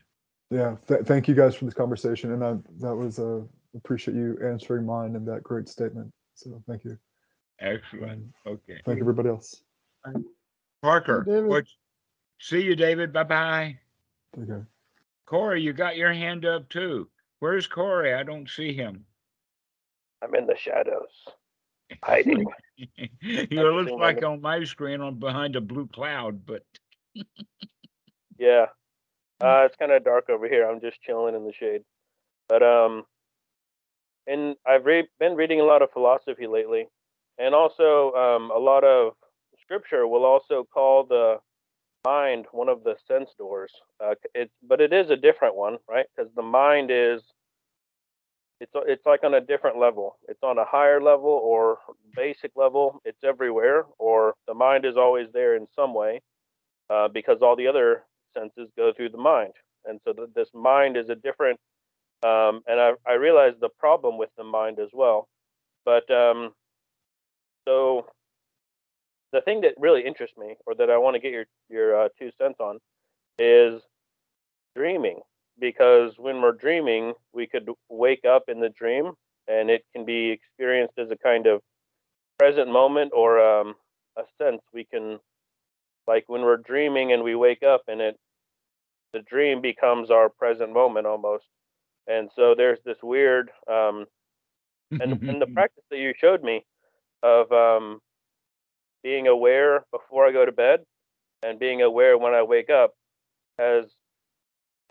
yeah, th- thank you guys for this conversation, and that that was uh, appreciate you answering mine and that great statement. So thank you. Excellent. Okay. Thank you, everybody else. Parker, David. what? See you, David. Bye bye. Okay. Corey, you got your hand up too. Where's Corey? I don't see him. I'm in the shadows, hiding. you look seeing like him. on my screen on behind a blue cloud, but yeah, uh, it's kind of dark over here. I'm just chilling in the shade. But um, and I've re- been reading a lot of philosophy lately, and also um, a lot of scripture will also call the mind one of the sense doors. Uh, it's but it is a different one, right? Because the mind is it's it's like on a different level. It's on a higher level or basic level. It's everywhere, or the mind is always there in some way, uh, because all the other senses go through the mind, and so th- this mind is a different. Um, and I I realize the problem with the mind as well, but um, so the thing that really interests me, or that I want to get your your uh, two cents on, is dreaming because when we're dreaming, we could wake up in the dream and it can be experienced as a kind of present moment or um, a sense we can, like when we're dreaming and we wake up and it, the dream becomes our present moment almost. And so there's this weird, um, and, *laughs* and the practice that you showed me of um, being aware before I go to bed and being aware when I wake up has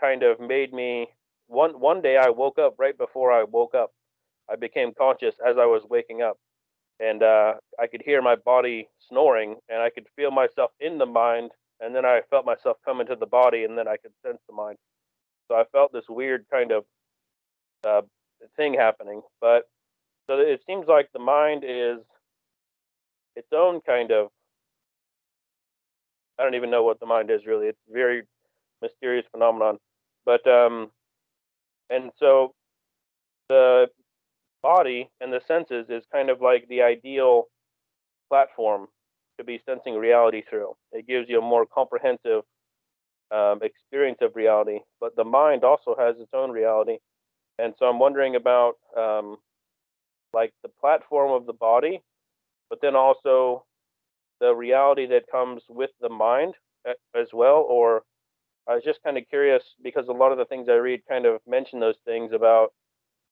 kind of made me one one day I woke up right before I woke up. I became conscious as I was waking up. And uh, I could hear my body snoring and I could feel myself in the mind and then I felt myself come into the body and then I could sense the mind. So I felt this weird kind of uh, thing happening. But so it seems like the mind is its own kind of I don't even know what the mind is really. It's a very mysterious phenomenon. But um and so the body and the senses is kind of like the ideal platform to be sensing reality through. It gives you a more comprehensive um, experience of reality, but the mind also has its own reality. And so I'm wondering about um, like the platform of the body, but then also the reality that comes with the mind as well, or I was just kind of curious because a lot of the things I read kind of mention those things about,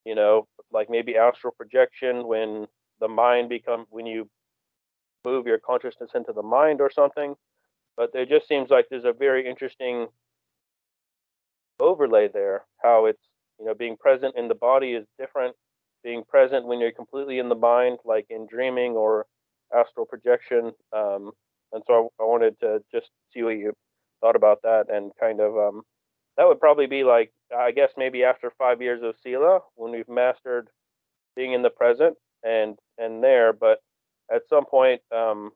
you know, like maybe astral projection when the mind become when you move your consciousness into the mind or something. But it just seems like there's a very interesting overlay there. How it's you know being present in the body is different. Being present when you're completely in the mind, like in dreaming or astral projection. Um, and so I, I wanted to just see what you thought about that and kind of um, that would probably be like I guess maybe after five years of Sila when we've mastered being in the present and and there, but at some point, um,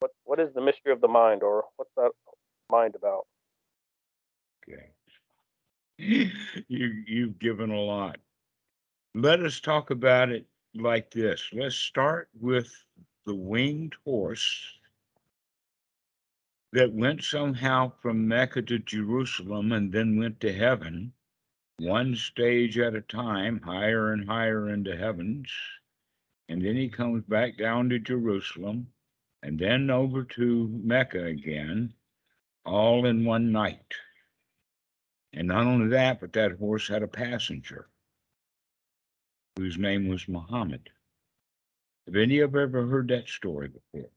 what what is the mystery of the mind or what's that mind about? Okay. You you've given a lot. Let us talk about it like this. Let's start with the winged horse that went somehow from Mecca to Jerusalem and then went to heaven, one stage at a time, higher and higher into heavens. And then he comes back down to Jerusalem and then over to Mecca again, all in one night. And not only that, but that horse had a passenger whose name was Muhammad. Have any of you ever heard that story before?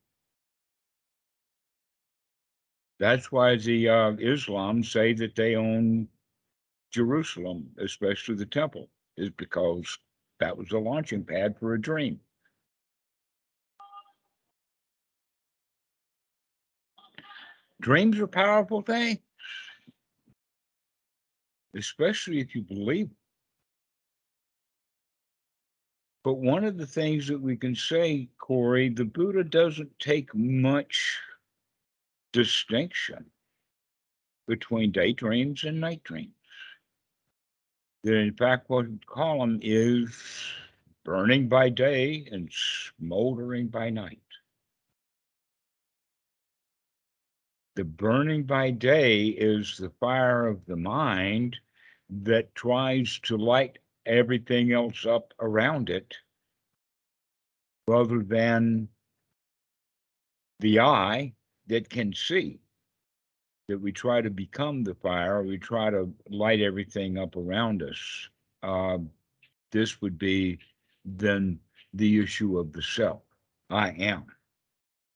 That's why the uh, Islam say that they own Jerusalem, especially the temple, is because that was a launching pad for a dream. Dreams are powerful things, especially if you believe. But one of the things that we can say, Corey, the Buddha doesn't take much distinction between daydreams and night dreams. That in fact, what we call them is burning by day and smoldering by night. The burning by day is the fire of the mind that tries to light everything else up around it rather than the eye that can see that we try to become the fire we try to light everything up around us uh, this would be then the issue of the self i am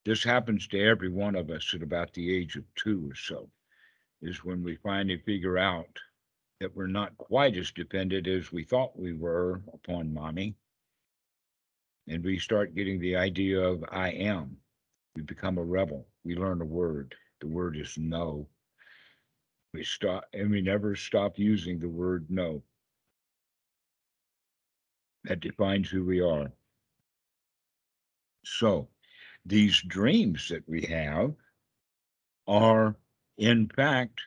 this happens to every one of us at about the age of two or so is when we finally figure out that we're not quite as dependent as we thought we were upon mommy. And we start getting the idea of I am. We become a rebel. We learn a word. The word is no. We stop and we never stop using the word no. That defines who we are. So these dreams that we have are, in fact,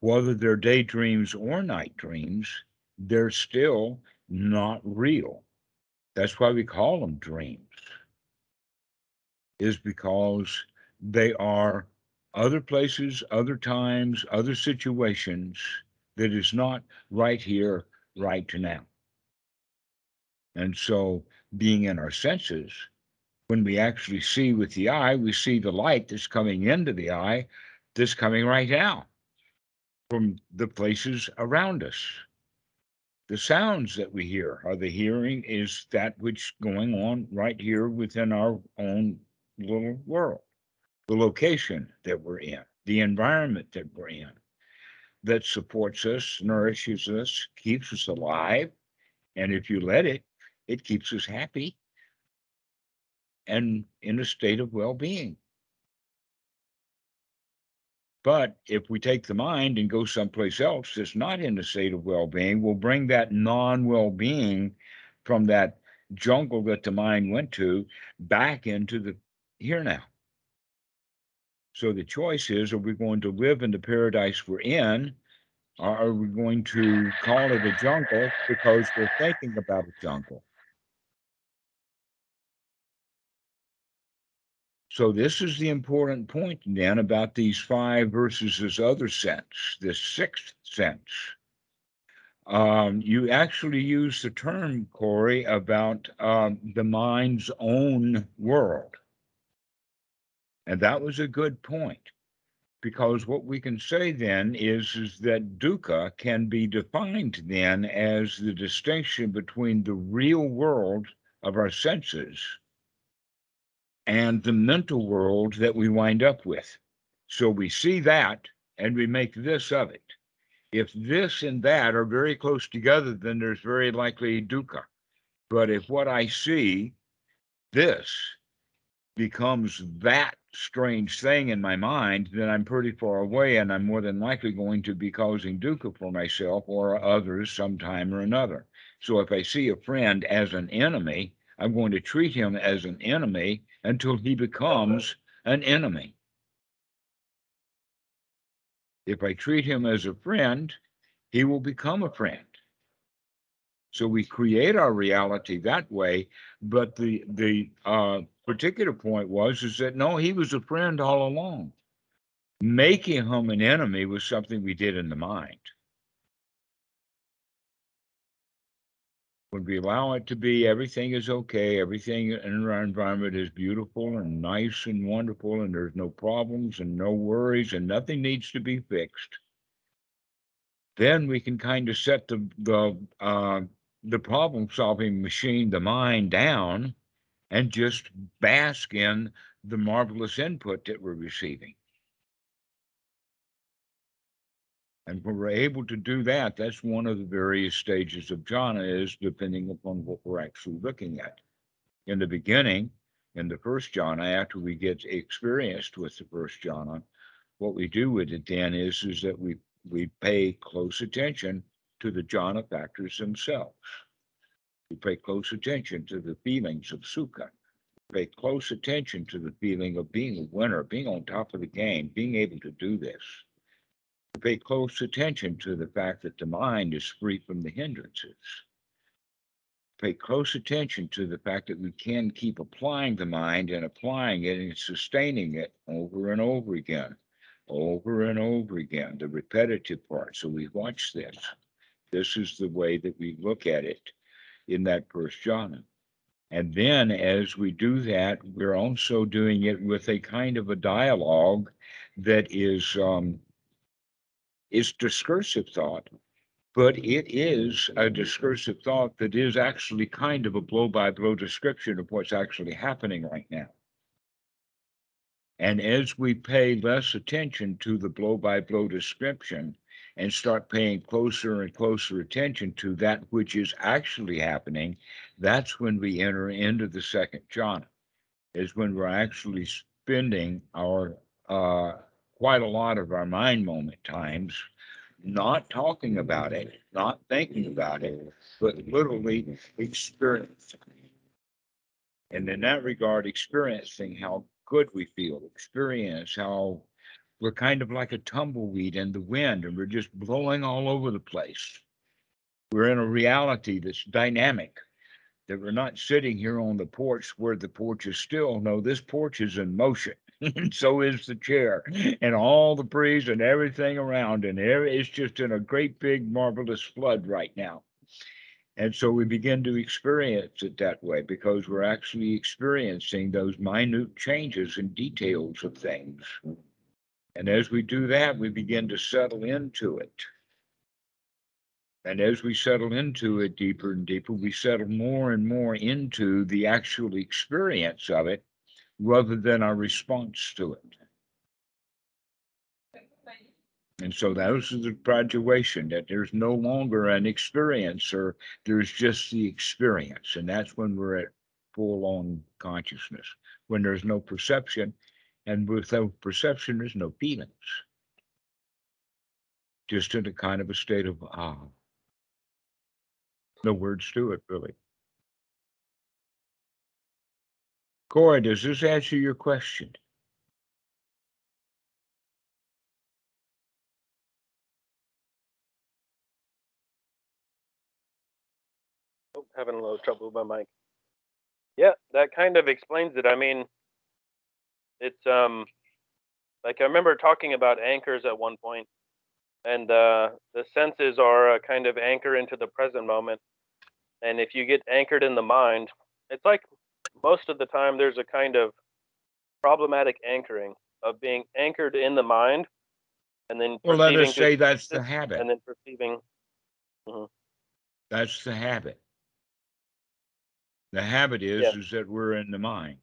whether they're daydreams or night dreams, they're still not real. That's why we call them dreams, is because they are other places, other times, other situations that is not right here, right now. And so, being in our senses, when we actually see with the eye, we see the light that's coming into the eye that's coming right now from the places around us. The sounds that we hear are the hearing is that which going on right here within our own little world. The location that we're in, the environment that we're in, that supports us, nourishes us, keeps us alive. And if you let it, it keeps us happy and in a state of well being. But if we take the mind and go someplace else that's not in a state of well being, we'll bring that non well being from that jungle that the mind went to back into the here now. So the choice is are we going to live in the paradise we're in, or are we going to call it a jungle because we're thinking about a jungle? So this is the important point then about these five versus this other sense, this sixth sense. Um, you actually use the term, Corey, about um, the mind's own world. And that was a good point because what we can say then is, is that dukkha can be defined then as the distinction between the real world of our senses and the mental world that we wind up with. So we see that and we make this of it. If this and that are very close together, then there's very likely dukkha. But if what I see, this, becomes that strange thing in my mind, then I'm pretty far away and I'm more than likely going to be causing dukkha for myself or others sometime or another. So if I see a friend as an enemy, I'm going to treat him as an enemy until he becomes an enemy. If I treat him as a friend, he will become a friend. So we create our reality that way. But the the uh, particular point was is that no, he was a friend all along. Making him an enemy was something we did in the mind. when we allow it to be, everything is okay, everything in our environment is beautiful and nice and wonderful, and there's no problems and no worries, and nothing needs to be fixed. Then we can kind of set the the uh, the problem solving machine, the mind, down, and just bask in the marvelous input that we're receiving. And when we're able to do that, that's one of the various stages of jhana is depending upon what we're actually looking at. In the beginning, in the first jhana, after we get experienced with the first jhana, what we do with it then is, is that we, we pay close attention to the jhana factors themselves. We pay close attention to the feelings of sukha. Pay close attention to the feeling of being a winner, being on top of the game, being able to do this pay close attention to the fact that the mind is free from the hindrances. Pay close attention to the fact that we can keep applying the mind and applying it and sustaining it over and over again, over and over again, the repetitive part. So we watch this. This is the way that we look at it in that first jhana. And then as we do that, we're also doing it with a kind of a dialogue that is um, is discursive thought, but it is a discursive thought that is actually kind of a blow by blow description of what's actually happening right now. And as we pay less attention to the blow by blow description and start paying closer and closer attention to that which is actually happening, that's when we enter into the second jhana, is when we're actually spending our uh, quite a lot of our mind moment times not talking about it, not thinking about it, but literally experiencing. And in that regard, experiencing how good we feel, experience how we're kind of like a tumbleweed in the wind and we're just blowing all over the place. We're in a reality that's dynamic, that we're not sitting here on the porch where the porch is still. No, this porch is in motion *laughs* and so is the chair and all the breeze and everything around and it's just in a great big marvelous flood right now and so we begin to experience it that way because we're actually experiencing those minute changes and details of things and as we do that we begin to settle into it and as we settle into it deeper and deeper, we settle more and more into the actual experience of it rather than our response to it. And so that was the graduation that there's no longer an experiencer, there's just the experience. And that's when we're at full on consciousness, when there's no perception. And without perception, there's no feelings. Just in a kind of a state of ah. No words to it, really. Corey, does this answer your question? Having a little trouble with my mic. Yeah, that kind of explains it. I mean, it's um, like I remember talking about anchors at one point, and uh, the senses are a kind of anchor into the present moment. And if you get anchored in the mind, it's like most of the time there's a kind of problematic anchoring of being anchored in the mind and then well let us say that's the habit and then perceiving mm-hmm. that's the habit the habit is yeah. is that we're in the mind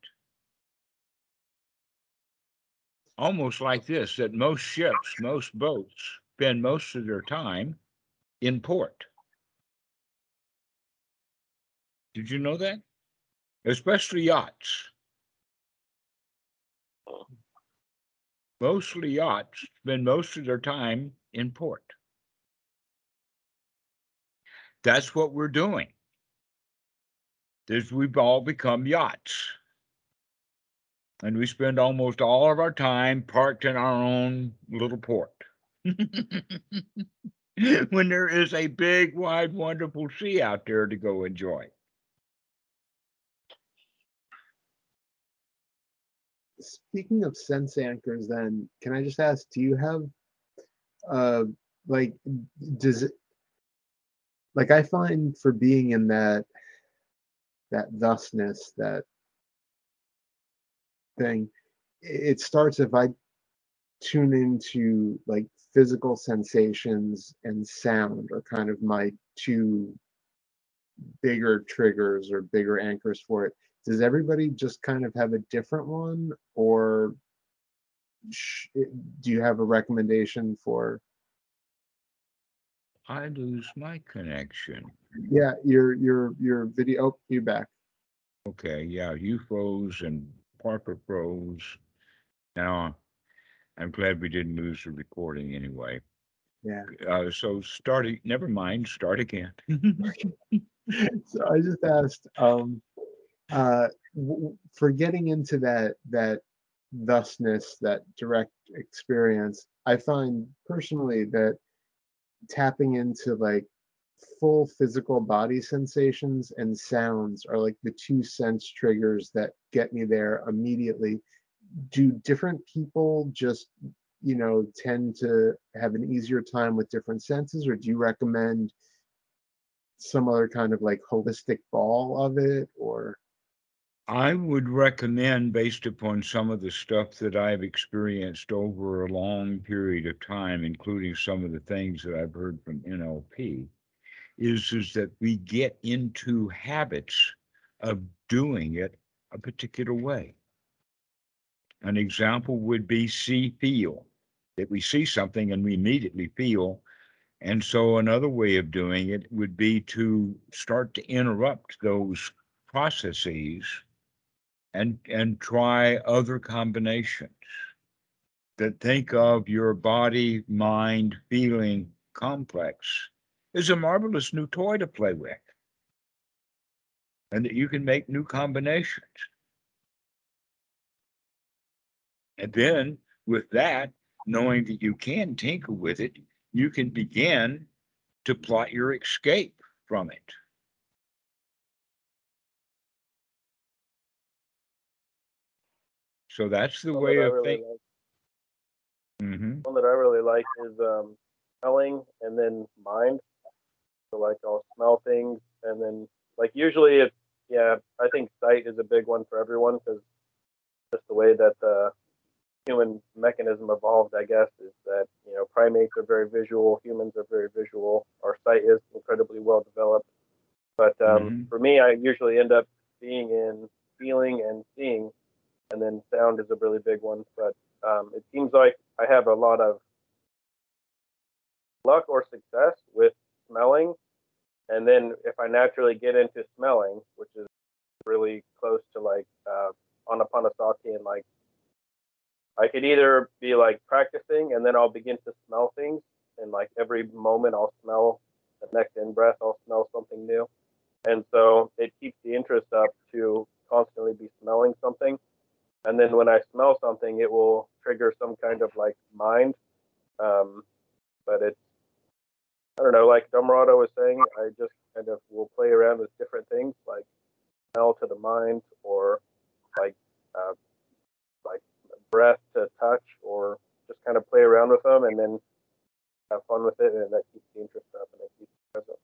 almost like this that most ships most boats spend most of their time in port did you know that especially yachts. Mostly yachts spend most of their time in port. That's what we're doing. Is we've all become yachts. And we spend almost all of our time parked in our own little port. *laughs* when there is a big, wide, wonderful sea out there to go enjoy. speaking of sense anchors, then can I just ask, do you have, uh, like, does it, like I find for being in that, that thusness, that thing, it starts if I tune into like physical sensations and sound are kind of my two bigger triggers or bigger anchors for it. Does everybody just kind of have a different one, or sh- do you have a recommendation for? I lose my connection. Yeah, your your your video. Oh, you back. Okay, yeah, you froze and Parker froze. Now, I'm glad we didn't lose the recording anyway. Yeah. Uh, so starting, never mind, start again. *laughs* *laughs* so I just asked, um, uh, w- for getting into that that thusness, that direct experience, I find personally that tapping into like full physical body sensations and sounds are like the two sense triggers that get me there immediately. Do different people just you know tend to have an easier time with different senses or do you recommend some other kind of like holistic ball of it or I would recommend, based upon some of the stuff that I've experienced over a long period of time, including some of the things that I've heard from NLP, is, is that we get into habits of doing it a particular way. An example would be see feel, that we see something and we immediately feel. And so another way of doing it would be to start to interrupt those processes and and try other combinations that think of your body mind feeling complex is a marvelous new toy to play with. And that you can make new combinations. And then with that knowing that you can tinker with it you can begin to plot your escape from it. So that's the One way that of really thinking like- hmm One that I really like is um, smelling and then mind. So like I'll smell things and then like usually it's yeah I think sight is a big one for everyone because just the way that the human mechanism evolved I guess is that you know primates are very visual humans are very visual our sight is incredibly well developed but um, Mhm. for me I usually end up being in feeling and seeing and then sound is a really big one but um, it seems like I have a lot of luck or success with smelling. And then if I naturally get into smelling, which is really close to like uh, Anapanasati and like, I could either be like practicing and then I'll begin to smell things. And like every moment I'll smell the next in breath, I'll smell something new. And so it keeps the interest up to constantly be smelling something and then when I smell something, it will trigger some kind of like mind. Um, but it's I don't know, like Dhammarato was saying, I just kind of will play around with different things like smell to the mind or like uh, like breath to touch or just kind of play around with them and then have fun with it and that keeps the interest up and it keeps it present.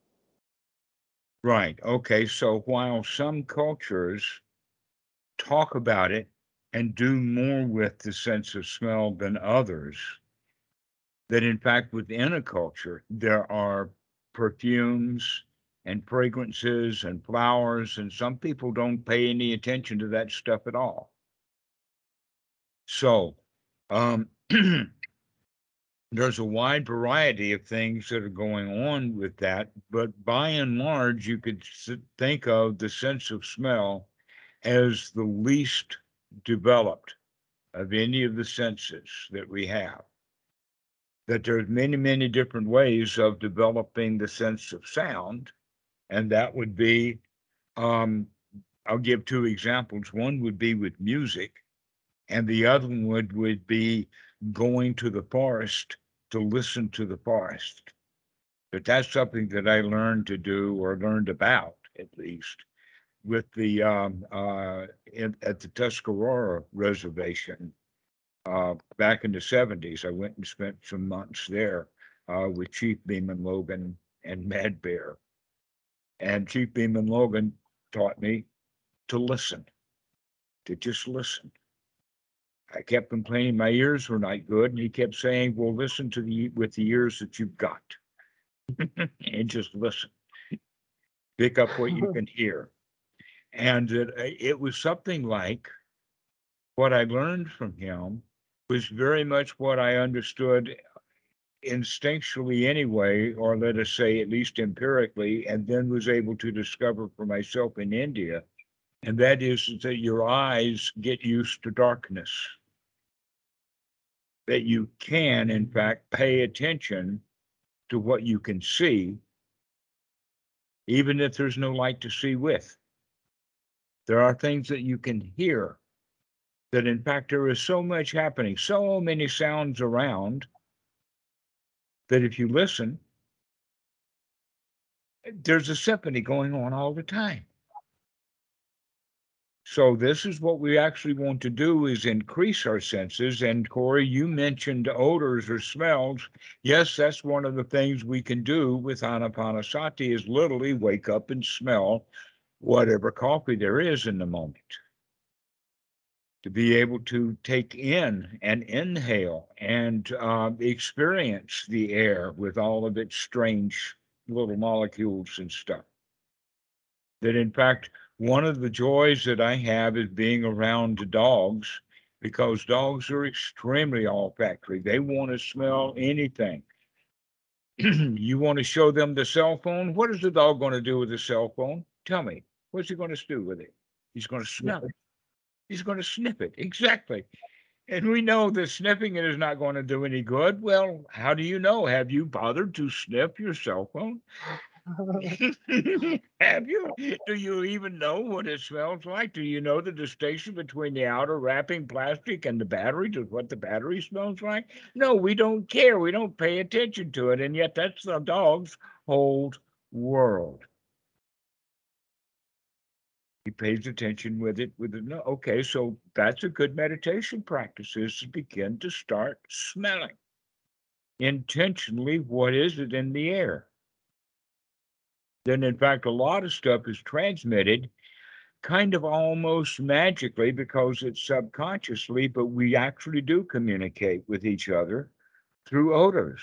Right. Okay. So while some cultures talk about it and do more with the sense of smell than others, that in fact within a culture there are perfumes and fragrances and flowers, and some people don't pay any attention to that stuff at all. So, um, *clears throat* there's a wide variety of things that are going on with that, but by and large, you could think of the sense of smell as the least developed of any of the senses that we have. That there's many, many different ways of developing the sense of sound, and that would be, um, I'll give two examples. One would be with music, and the other one would, would be going to the forest to listen to the forest. But that's something that I learned to do or learned about at least with the um, uh, in, at the Tuscarora Reservation uh, back in the 70s. I went and spent some months there uh, with Chief Beeman Logan and Mad Bear. And Chief Beeman Logan taught me to listen, to just listen. I kept complaining my ears were not good, and he kept saying, "Well, listen to the with the ears that you've got, *laughs* and just listen." pick up what you *laughs* can hear. And it, it was something like what I learned from him was very much what I understood instinctually anyway, or let us say at least empirically, and then was able to discover for myself in India. And that is that your eyes get used to darkness. That you can, in fact, pay attention to what you can see, even if there's no light to see with. There are things that you can hear. That in fact, there is so much happening, so many sounds around that if you listen, there's a symphony going on all the time. So this is what we actually want to do is increase our senses. And Corey, you mentioned odors or smells. Yes, that's one of the things we can do with Anapanasati is literally wake up and smell whatever coffee there is in the moment. To be able to take in and inhale and uh, experience the air with all of its strange little molecules and stuff. That in fact, one of the joys that I have is being around dogs because dogs are extremely olfactory. They want to smell anything. *clears throat* you want to show them the cell phone? What is the dog going to do with the cell phone? Tell me. What's he going to do with it? He's going to smell it. He's going to sniff it. Exactly. And we know that sniffing it is not going to do any good. Well, how do you know? Have you bothered to sniff your cell phone? *laughs* Have you? Do you even know what it smells like? Do you know the distinction between the outer wrapping plastic and the battery? Just what the battery smells like? No, we don't care. We don't pay attention to it. And yet that's the dog's whole world. He pays attention with it with it. No, okay, so that's a good meditation practice is to begin to start smelling intentionally what is it in the air then in fact a lot of stuff is transmitted kind of almost magically because it's subconsciously but we actually do communicate with each other through odors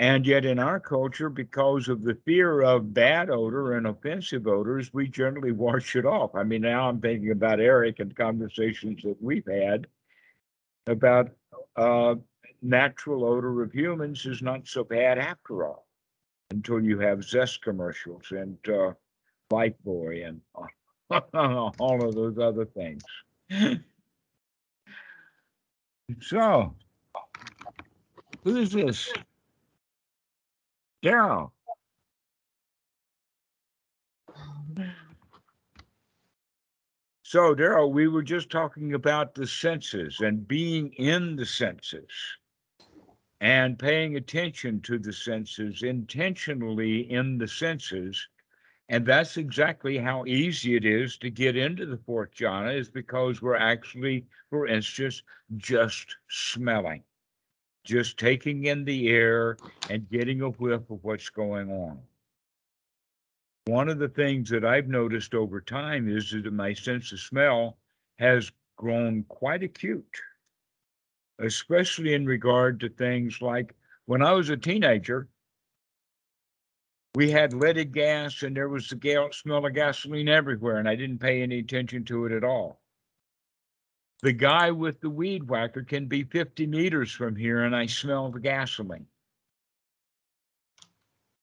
and yet in our culture because of the fear of bad odor and offensive odors we generally wash it off i mean now i'm thinking about eric and conversations that we've had about uh, natural odor of humans is not so bad after all until you have Zest commercials and uh, Boy and *laughs* all of those other things. so, who is this? Daryl. So, Daryl, we were just talking about the senses and being in the senses and paying attention to the senses intentionally in the senses. And that's exactly how easy it is to get into the fourth jhana, is because we're actually, for instance, just smelling, just taking in the air and getting a whiff of what's going on. One of the things that I've noticed over time is that my sense of smell has grown quite acute especially in regard to things like when I was a teenager, we had leaded gas and there was the smell of gasoline everywhere, and I didn't pay any attention to it at all. The guy with the weed whacker can be 50 meters from here, and I smell the gasoline.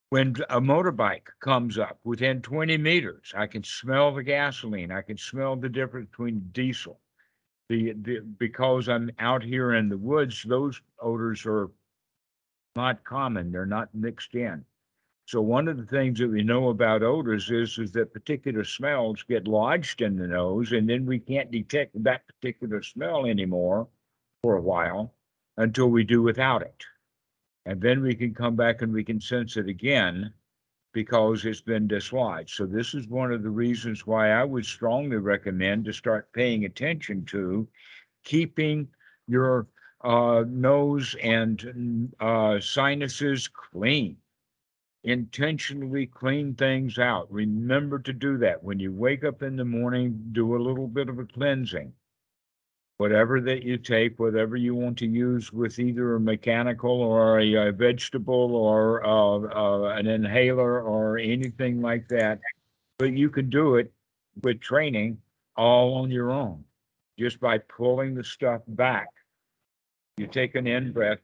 When a motorbike comes up within 20 meters, I can smell the gasoline. I can smell the difference between diesel the, the because I'm out here in the woods, those odors are not common. They're not mixed in. So one of the things that we know about odors is is that particular smells get lodged in the nose, and then we can't detect that particular smell anymore for a while until we do without it. And then we can come back and we can sense it again because it's been dislodged. So this is one of the reasons why I would strongly recommend to start paying attention to keeping your uh, nose and uh, sinuses clean. Intentionally clean things out. Remember to do that. When you wake up in the morning, do a little bit of a cleansing. whatever that you take, whatever you want to use with either a mechanical or a, uh vegetable or uh, uh, an inhaler or anything like that. But you can do it with training all on your own, just by pulling the stuff back. You take an in breath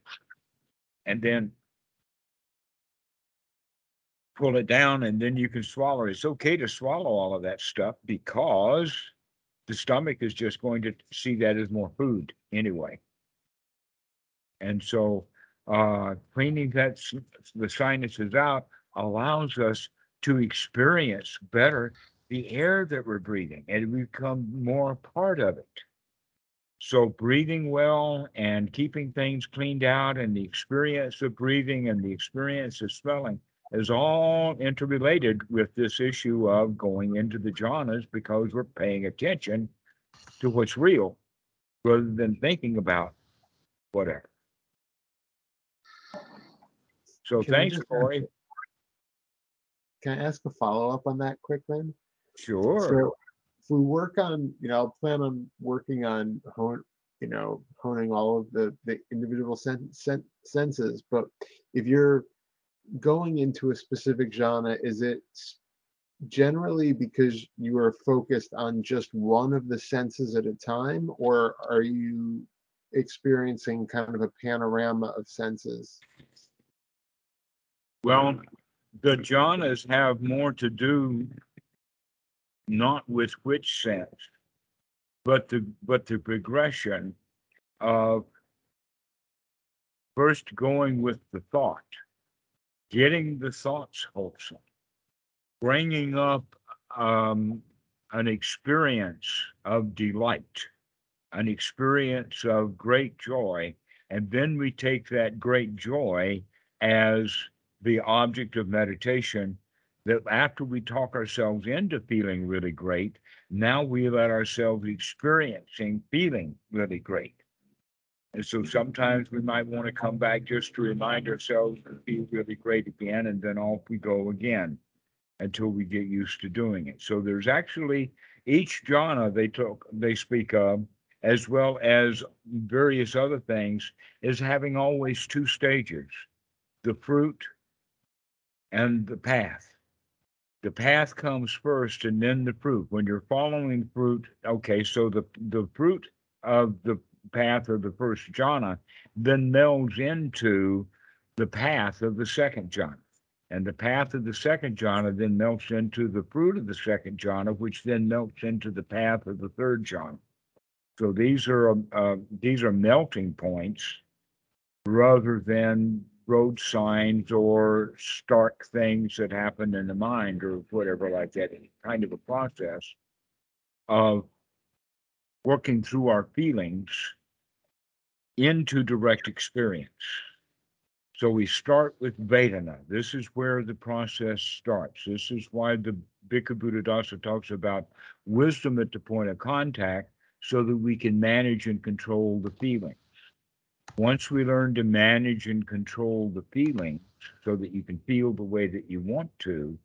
and then pull it down and then you can swallow. it. It's okay to swallow all of that stuff because the stomach is just going to see that as more food anyway. And so uh, cleaning that the sinuses out allows us to experience better the air that we're breathing and we become more part of it. So breathing well and keeping things cleaned out and the experience of breathing and the experience of smelling is all interrelated with this issue of going into the jhanas because we're paying attention to what's real rather than thinking about whatever. So Can thanks, Corey. Can I ask a follow-up on that quick then? Sure. So if we work on, you know, I'll plan on working on hone, you know, honing all of the, the individual sen- sen- senses, but if you're going into a specific jhana, is it generally because you are focused on just one of the senses at a time, or are you experiencing kind of a panorama of senses? Well, the jhanas have more to do not with which sense, but the but the progression of first going with the thought, getting the thoughts wholesome, bringing up um, an experience of delight, an experience of great joy, and then we take that great joy as the object of meditation that after we talk ourselves into feeling really great, now we let ourselves experiencing feeling really great. And so sometimes we might want to come back just to remind ourselves to feel really great again, and then off we go again until we get used to doing it. So there's actually each jhana they talk they speak of, as well as various other things, is having always two stages: the fruit and the path. The path comes first and then the fruit. When you're following fruit, okay, so the the fruit of the path of the first jhana then melds into the path of the second jhana. And the path of the second jhana then melts into the fruit of the second jhana, which then melts into the path of the third jhana. So these are um, uh, these are melting points rather than road signs or stark things that happen in the mind or whatever like that. It's kind of a process of working through our feelings into direct experience. So we start with Vedana. This is where the process starts. This is why the Bhikkhu Buddhadasa talks about wisdom at the point of contact so that we can manage and control the feelings. Once we learn to manage and control the feelings so that you can feel the way that you want to,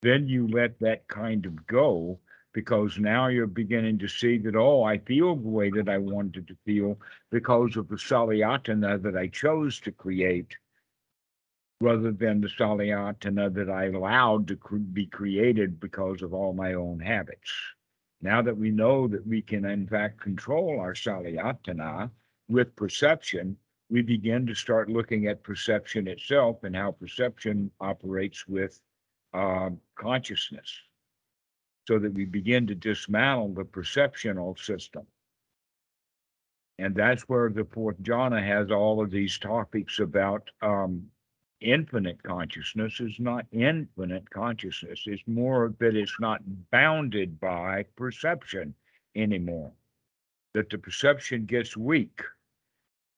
then you let that kind of go because now you're beginning to see that, oh, I feel the way that I wanted to feel because of the salayatana that I chose to create rather than the salayatana that I allowed to be created because of all my own habits. Now that we know that we can, in fact, control our salayatana with perception, we begin to start looking at perception itself and how perception operates with um, consciousness so that we begin to dismantle the perceptional system. And that's where the fourth jhana has all of these topics about um, infinite consciousness is not infinite consciousness. It's more that it's not bounded by perception anymore. That the perception gets weak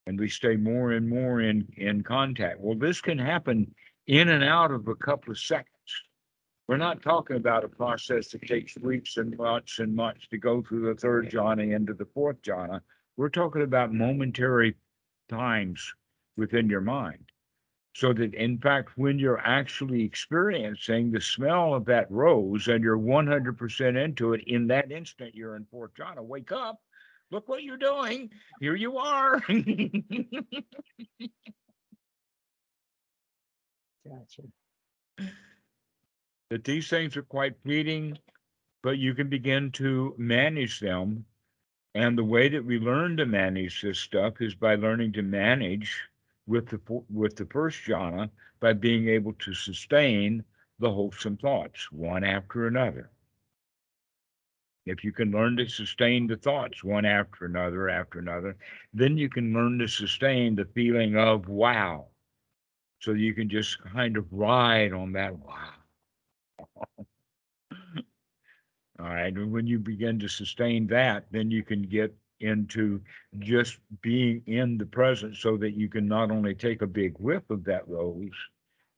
and we stay more and more in, in contact. Well, this can happen in and out of a couple of seconds. We're not talking about a process that takes weeks and months and months to go through the third jhana into the fourth jhana. We're talking about momentary times within your mind. So that in fact, when you're actually experiencing the smell of that rose and you're 100% into it, in that instant, you're in fourth jhana. Wake up look what you're doing. Here you are. *laughs* Gotcha. That these things are quite fleeting, but you can begin to manage them. And the way that we learn to manage this stuff is by learning to manage with the with the first jhana by being able to sustain the wholesome thoughts one after another. If you can learn to sustain the thoughts one after another after another, then you can learn to sustain the feeling of wow. So you can just kind of ride on that wow. *laughs* All right, and when you begin to sustain that, then you can get into just being in the present so that you can not only take a big whiff of that rose,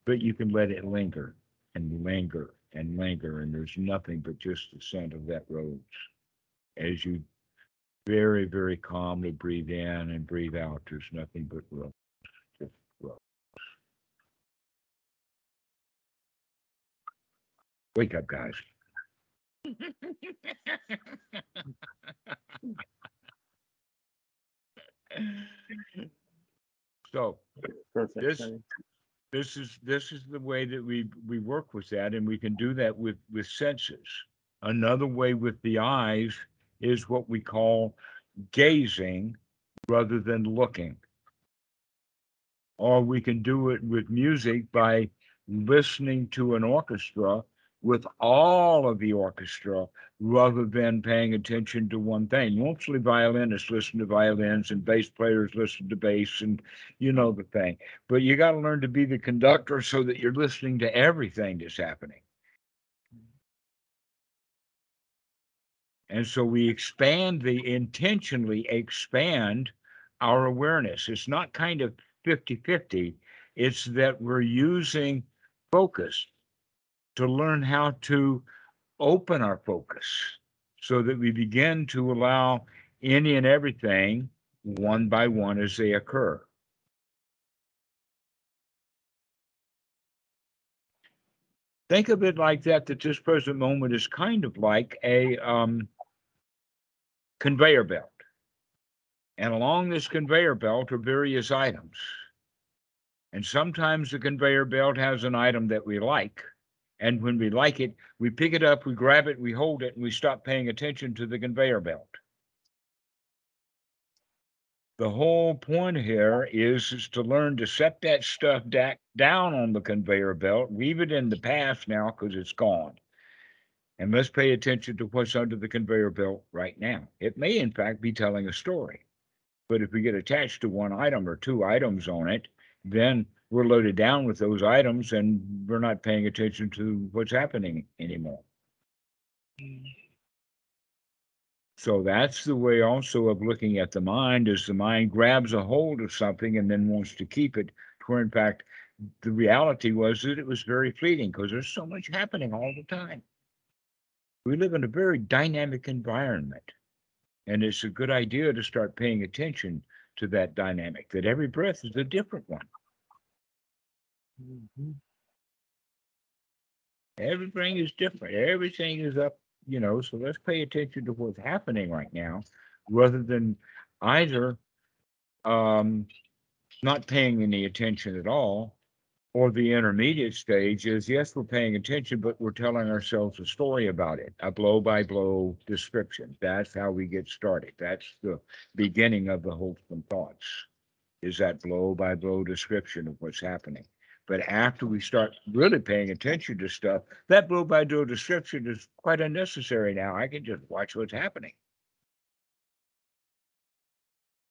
but you can let it linger and linger and linger, and there's nothing but just the scent of that rose as you very, very calmly breathe in and breathe out. There's nothing but rose, just rose. Wake up, guys. So Perfect. This- this is, this is the way that we, we work with that and we can do that with, with senses. Another way with the eyes is what we call gazing rather than looking. Or we can do it with music by listening to an orchestra with all of the orchestra rather than paying attention to one thing. Mostly violinists listen to violins and bass players listen to bass and you know the thing. But you got to learn to be the conductor so that you're listening to everything that's happening. And so we expand the intentionally expand our awareness. It's not kind of 50 50, it's that we're using focus to learn how to open our focus so that we begin to allow any and everything one by one as they occur. Think of it like that, that this present moment is kind of like a um, conveyor belt. And along this conveyor belt are various items. And sometimes the conveyor belt has an item that we like. And when we like it, we pick it up, we grab it, we hold it, and we stop paying attention to the conveyor belt. The whole point here is, is to learn to set that stuff da- down on the conveyor belt, leave it in the past now because it's gone. And let's pay attention to what's under the conveyor belt right now. It may, in fact, be telling a story. But if we get attached to one item or two items on it, then we're loaded down with those items and we're not paying attention to what's happening anymore. So that's the way also of looking at the mind is the mind grabs a hold of something and then wants to keep it, where in fact the reality was that it was very fleeting because there's so much happening all the time. We live in a very dynamic environment. And it's a good idea to start paying attention to that dynamic, that every breath is a different one. Mhm. Everything is different. Everything is up, you know, so let's pay attention to what's happening right now rather than either um not paying any attention at all or the intermediate stage is yes, we're paying attention, but we're telling ourselves a story about it, a blow by blow description. That's how we get started. That's the beginning of the wholesome thoughts. Is that blow by blow description of what's happening. But after we start really paying attention to stuff, that blow by blow description is quite unnecessary now. I can just watch what's happening.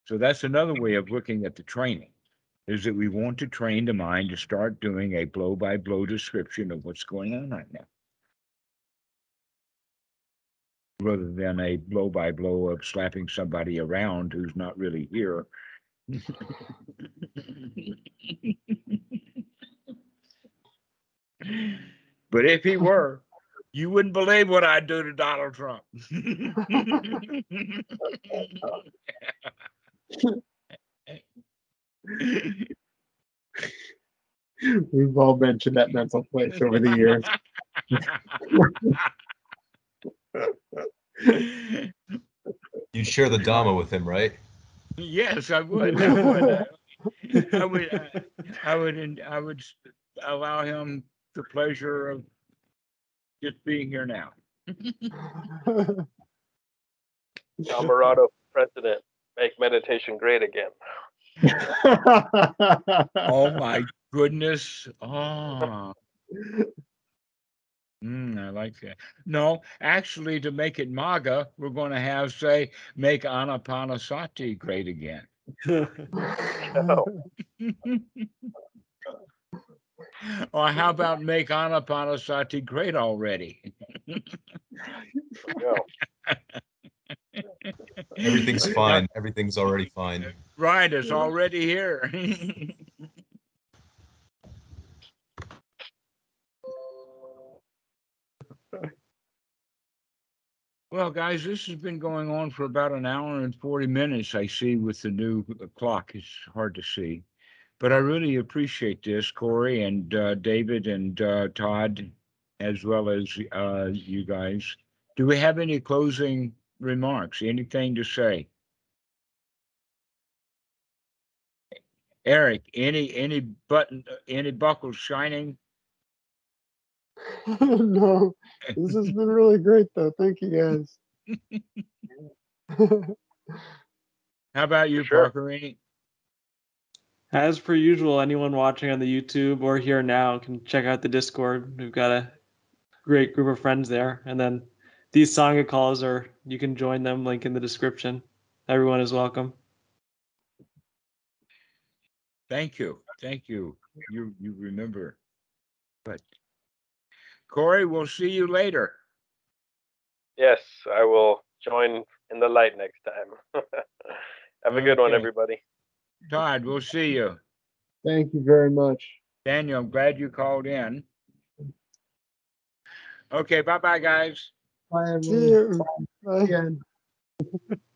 So that's another way of looking at the training is that we want to train the mind to start doing a blow by blow description of what's going on right now. Rather than a blow by blow of slapping somebody around who's not really here. *laughs* But if he were, you wouldn't believe what I'd do to Donald Trump. We've all mentioned that mental place over the years. You You'd share the Dhamma with him, right? Yes, I would. *laughs* I would. I would. uh, I would. I would allow him the pleasure of just being here now. Dhammarato president, make meditation great again. *laughs* Oh my goodness. Oh. Mm, I like that. No, actually, to make it MAGA, we're going to have say, make Anapanasati great again. *laughs* *laughs* No. Or how about make Anapanasati great already? Everything's fine. Everything's already fine. Right, it's already here. *laughs* Well, guys, this has been going on for about an hour and 40 minutes, I see with the new uh, clock. It's hard to see. But I really appreciate this, Corey and uh, David and uh, Todd, as well as uh, you guys. Do we have any closing remarks? Anything to say? Eric, any, any button, any buckles shining? *laughs* no, this has been really great though. Thank you guys. *laughs* *laughs* How about you, Sure. Parker? Any? As per usual, anyone watching on the YouTube or here now can check out the Discord. We've got a great group of friends there. And then these Sangha calls are you can join them, link in the description. Everyone is welcome. Thank you, thank you. You, you remember. But Corey, we'll see you later. Yes, I will join in the light next time. *laughs* Have a good one, everybody. Todd, we'll see you. Thank you very much. Daniel, I'm glad you called in. Okay, bye-bye, guys. Bye, everyone. you. Bye. Again. *laughs*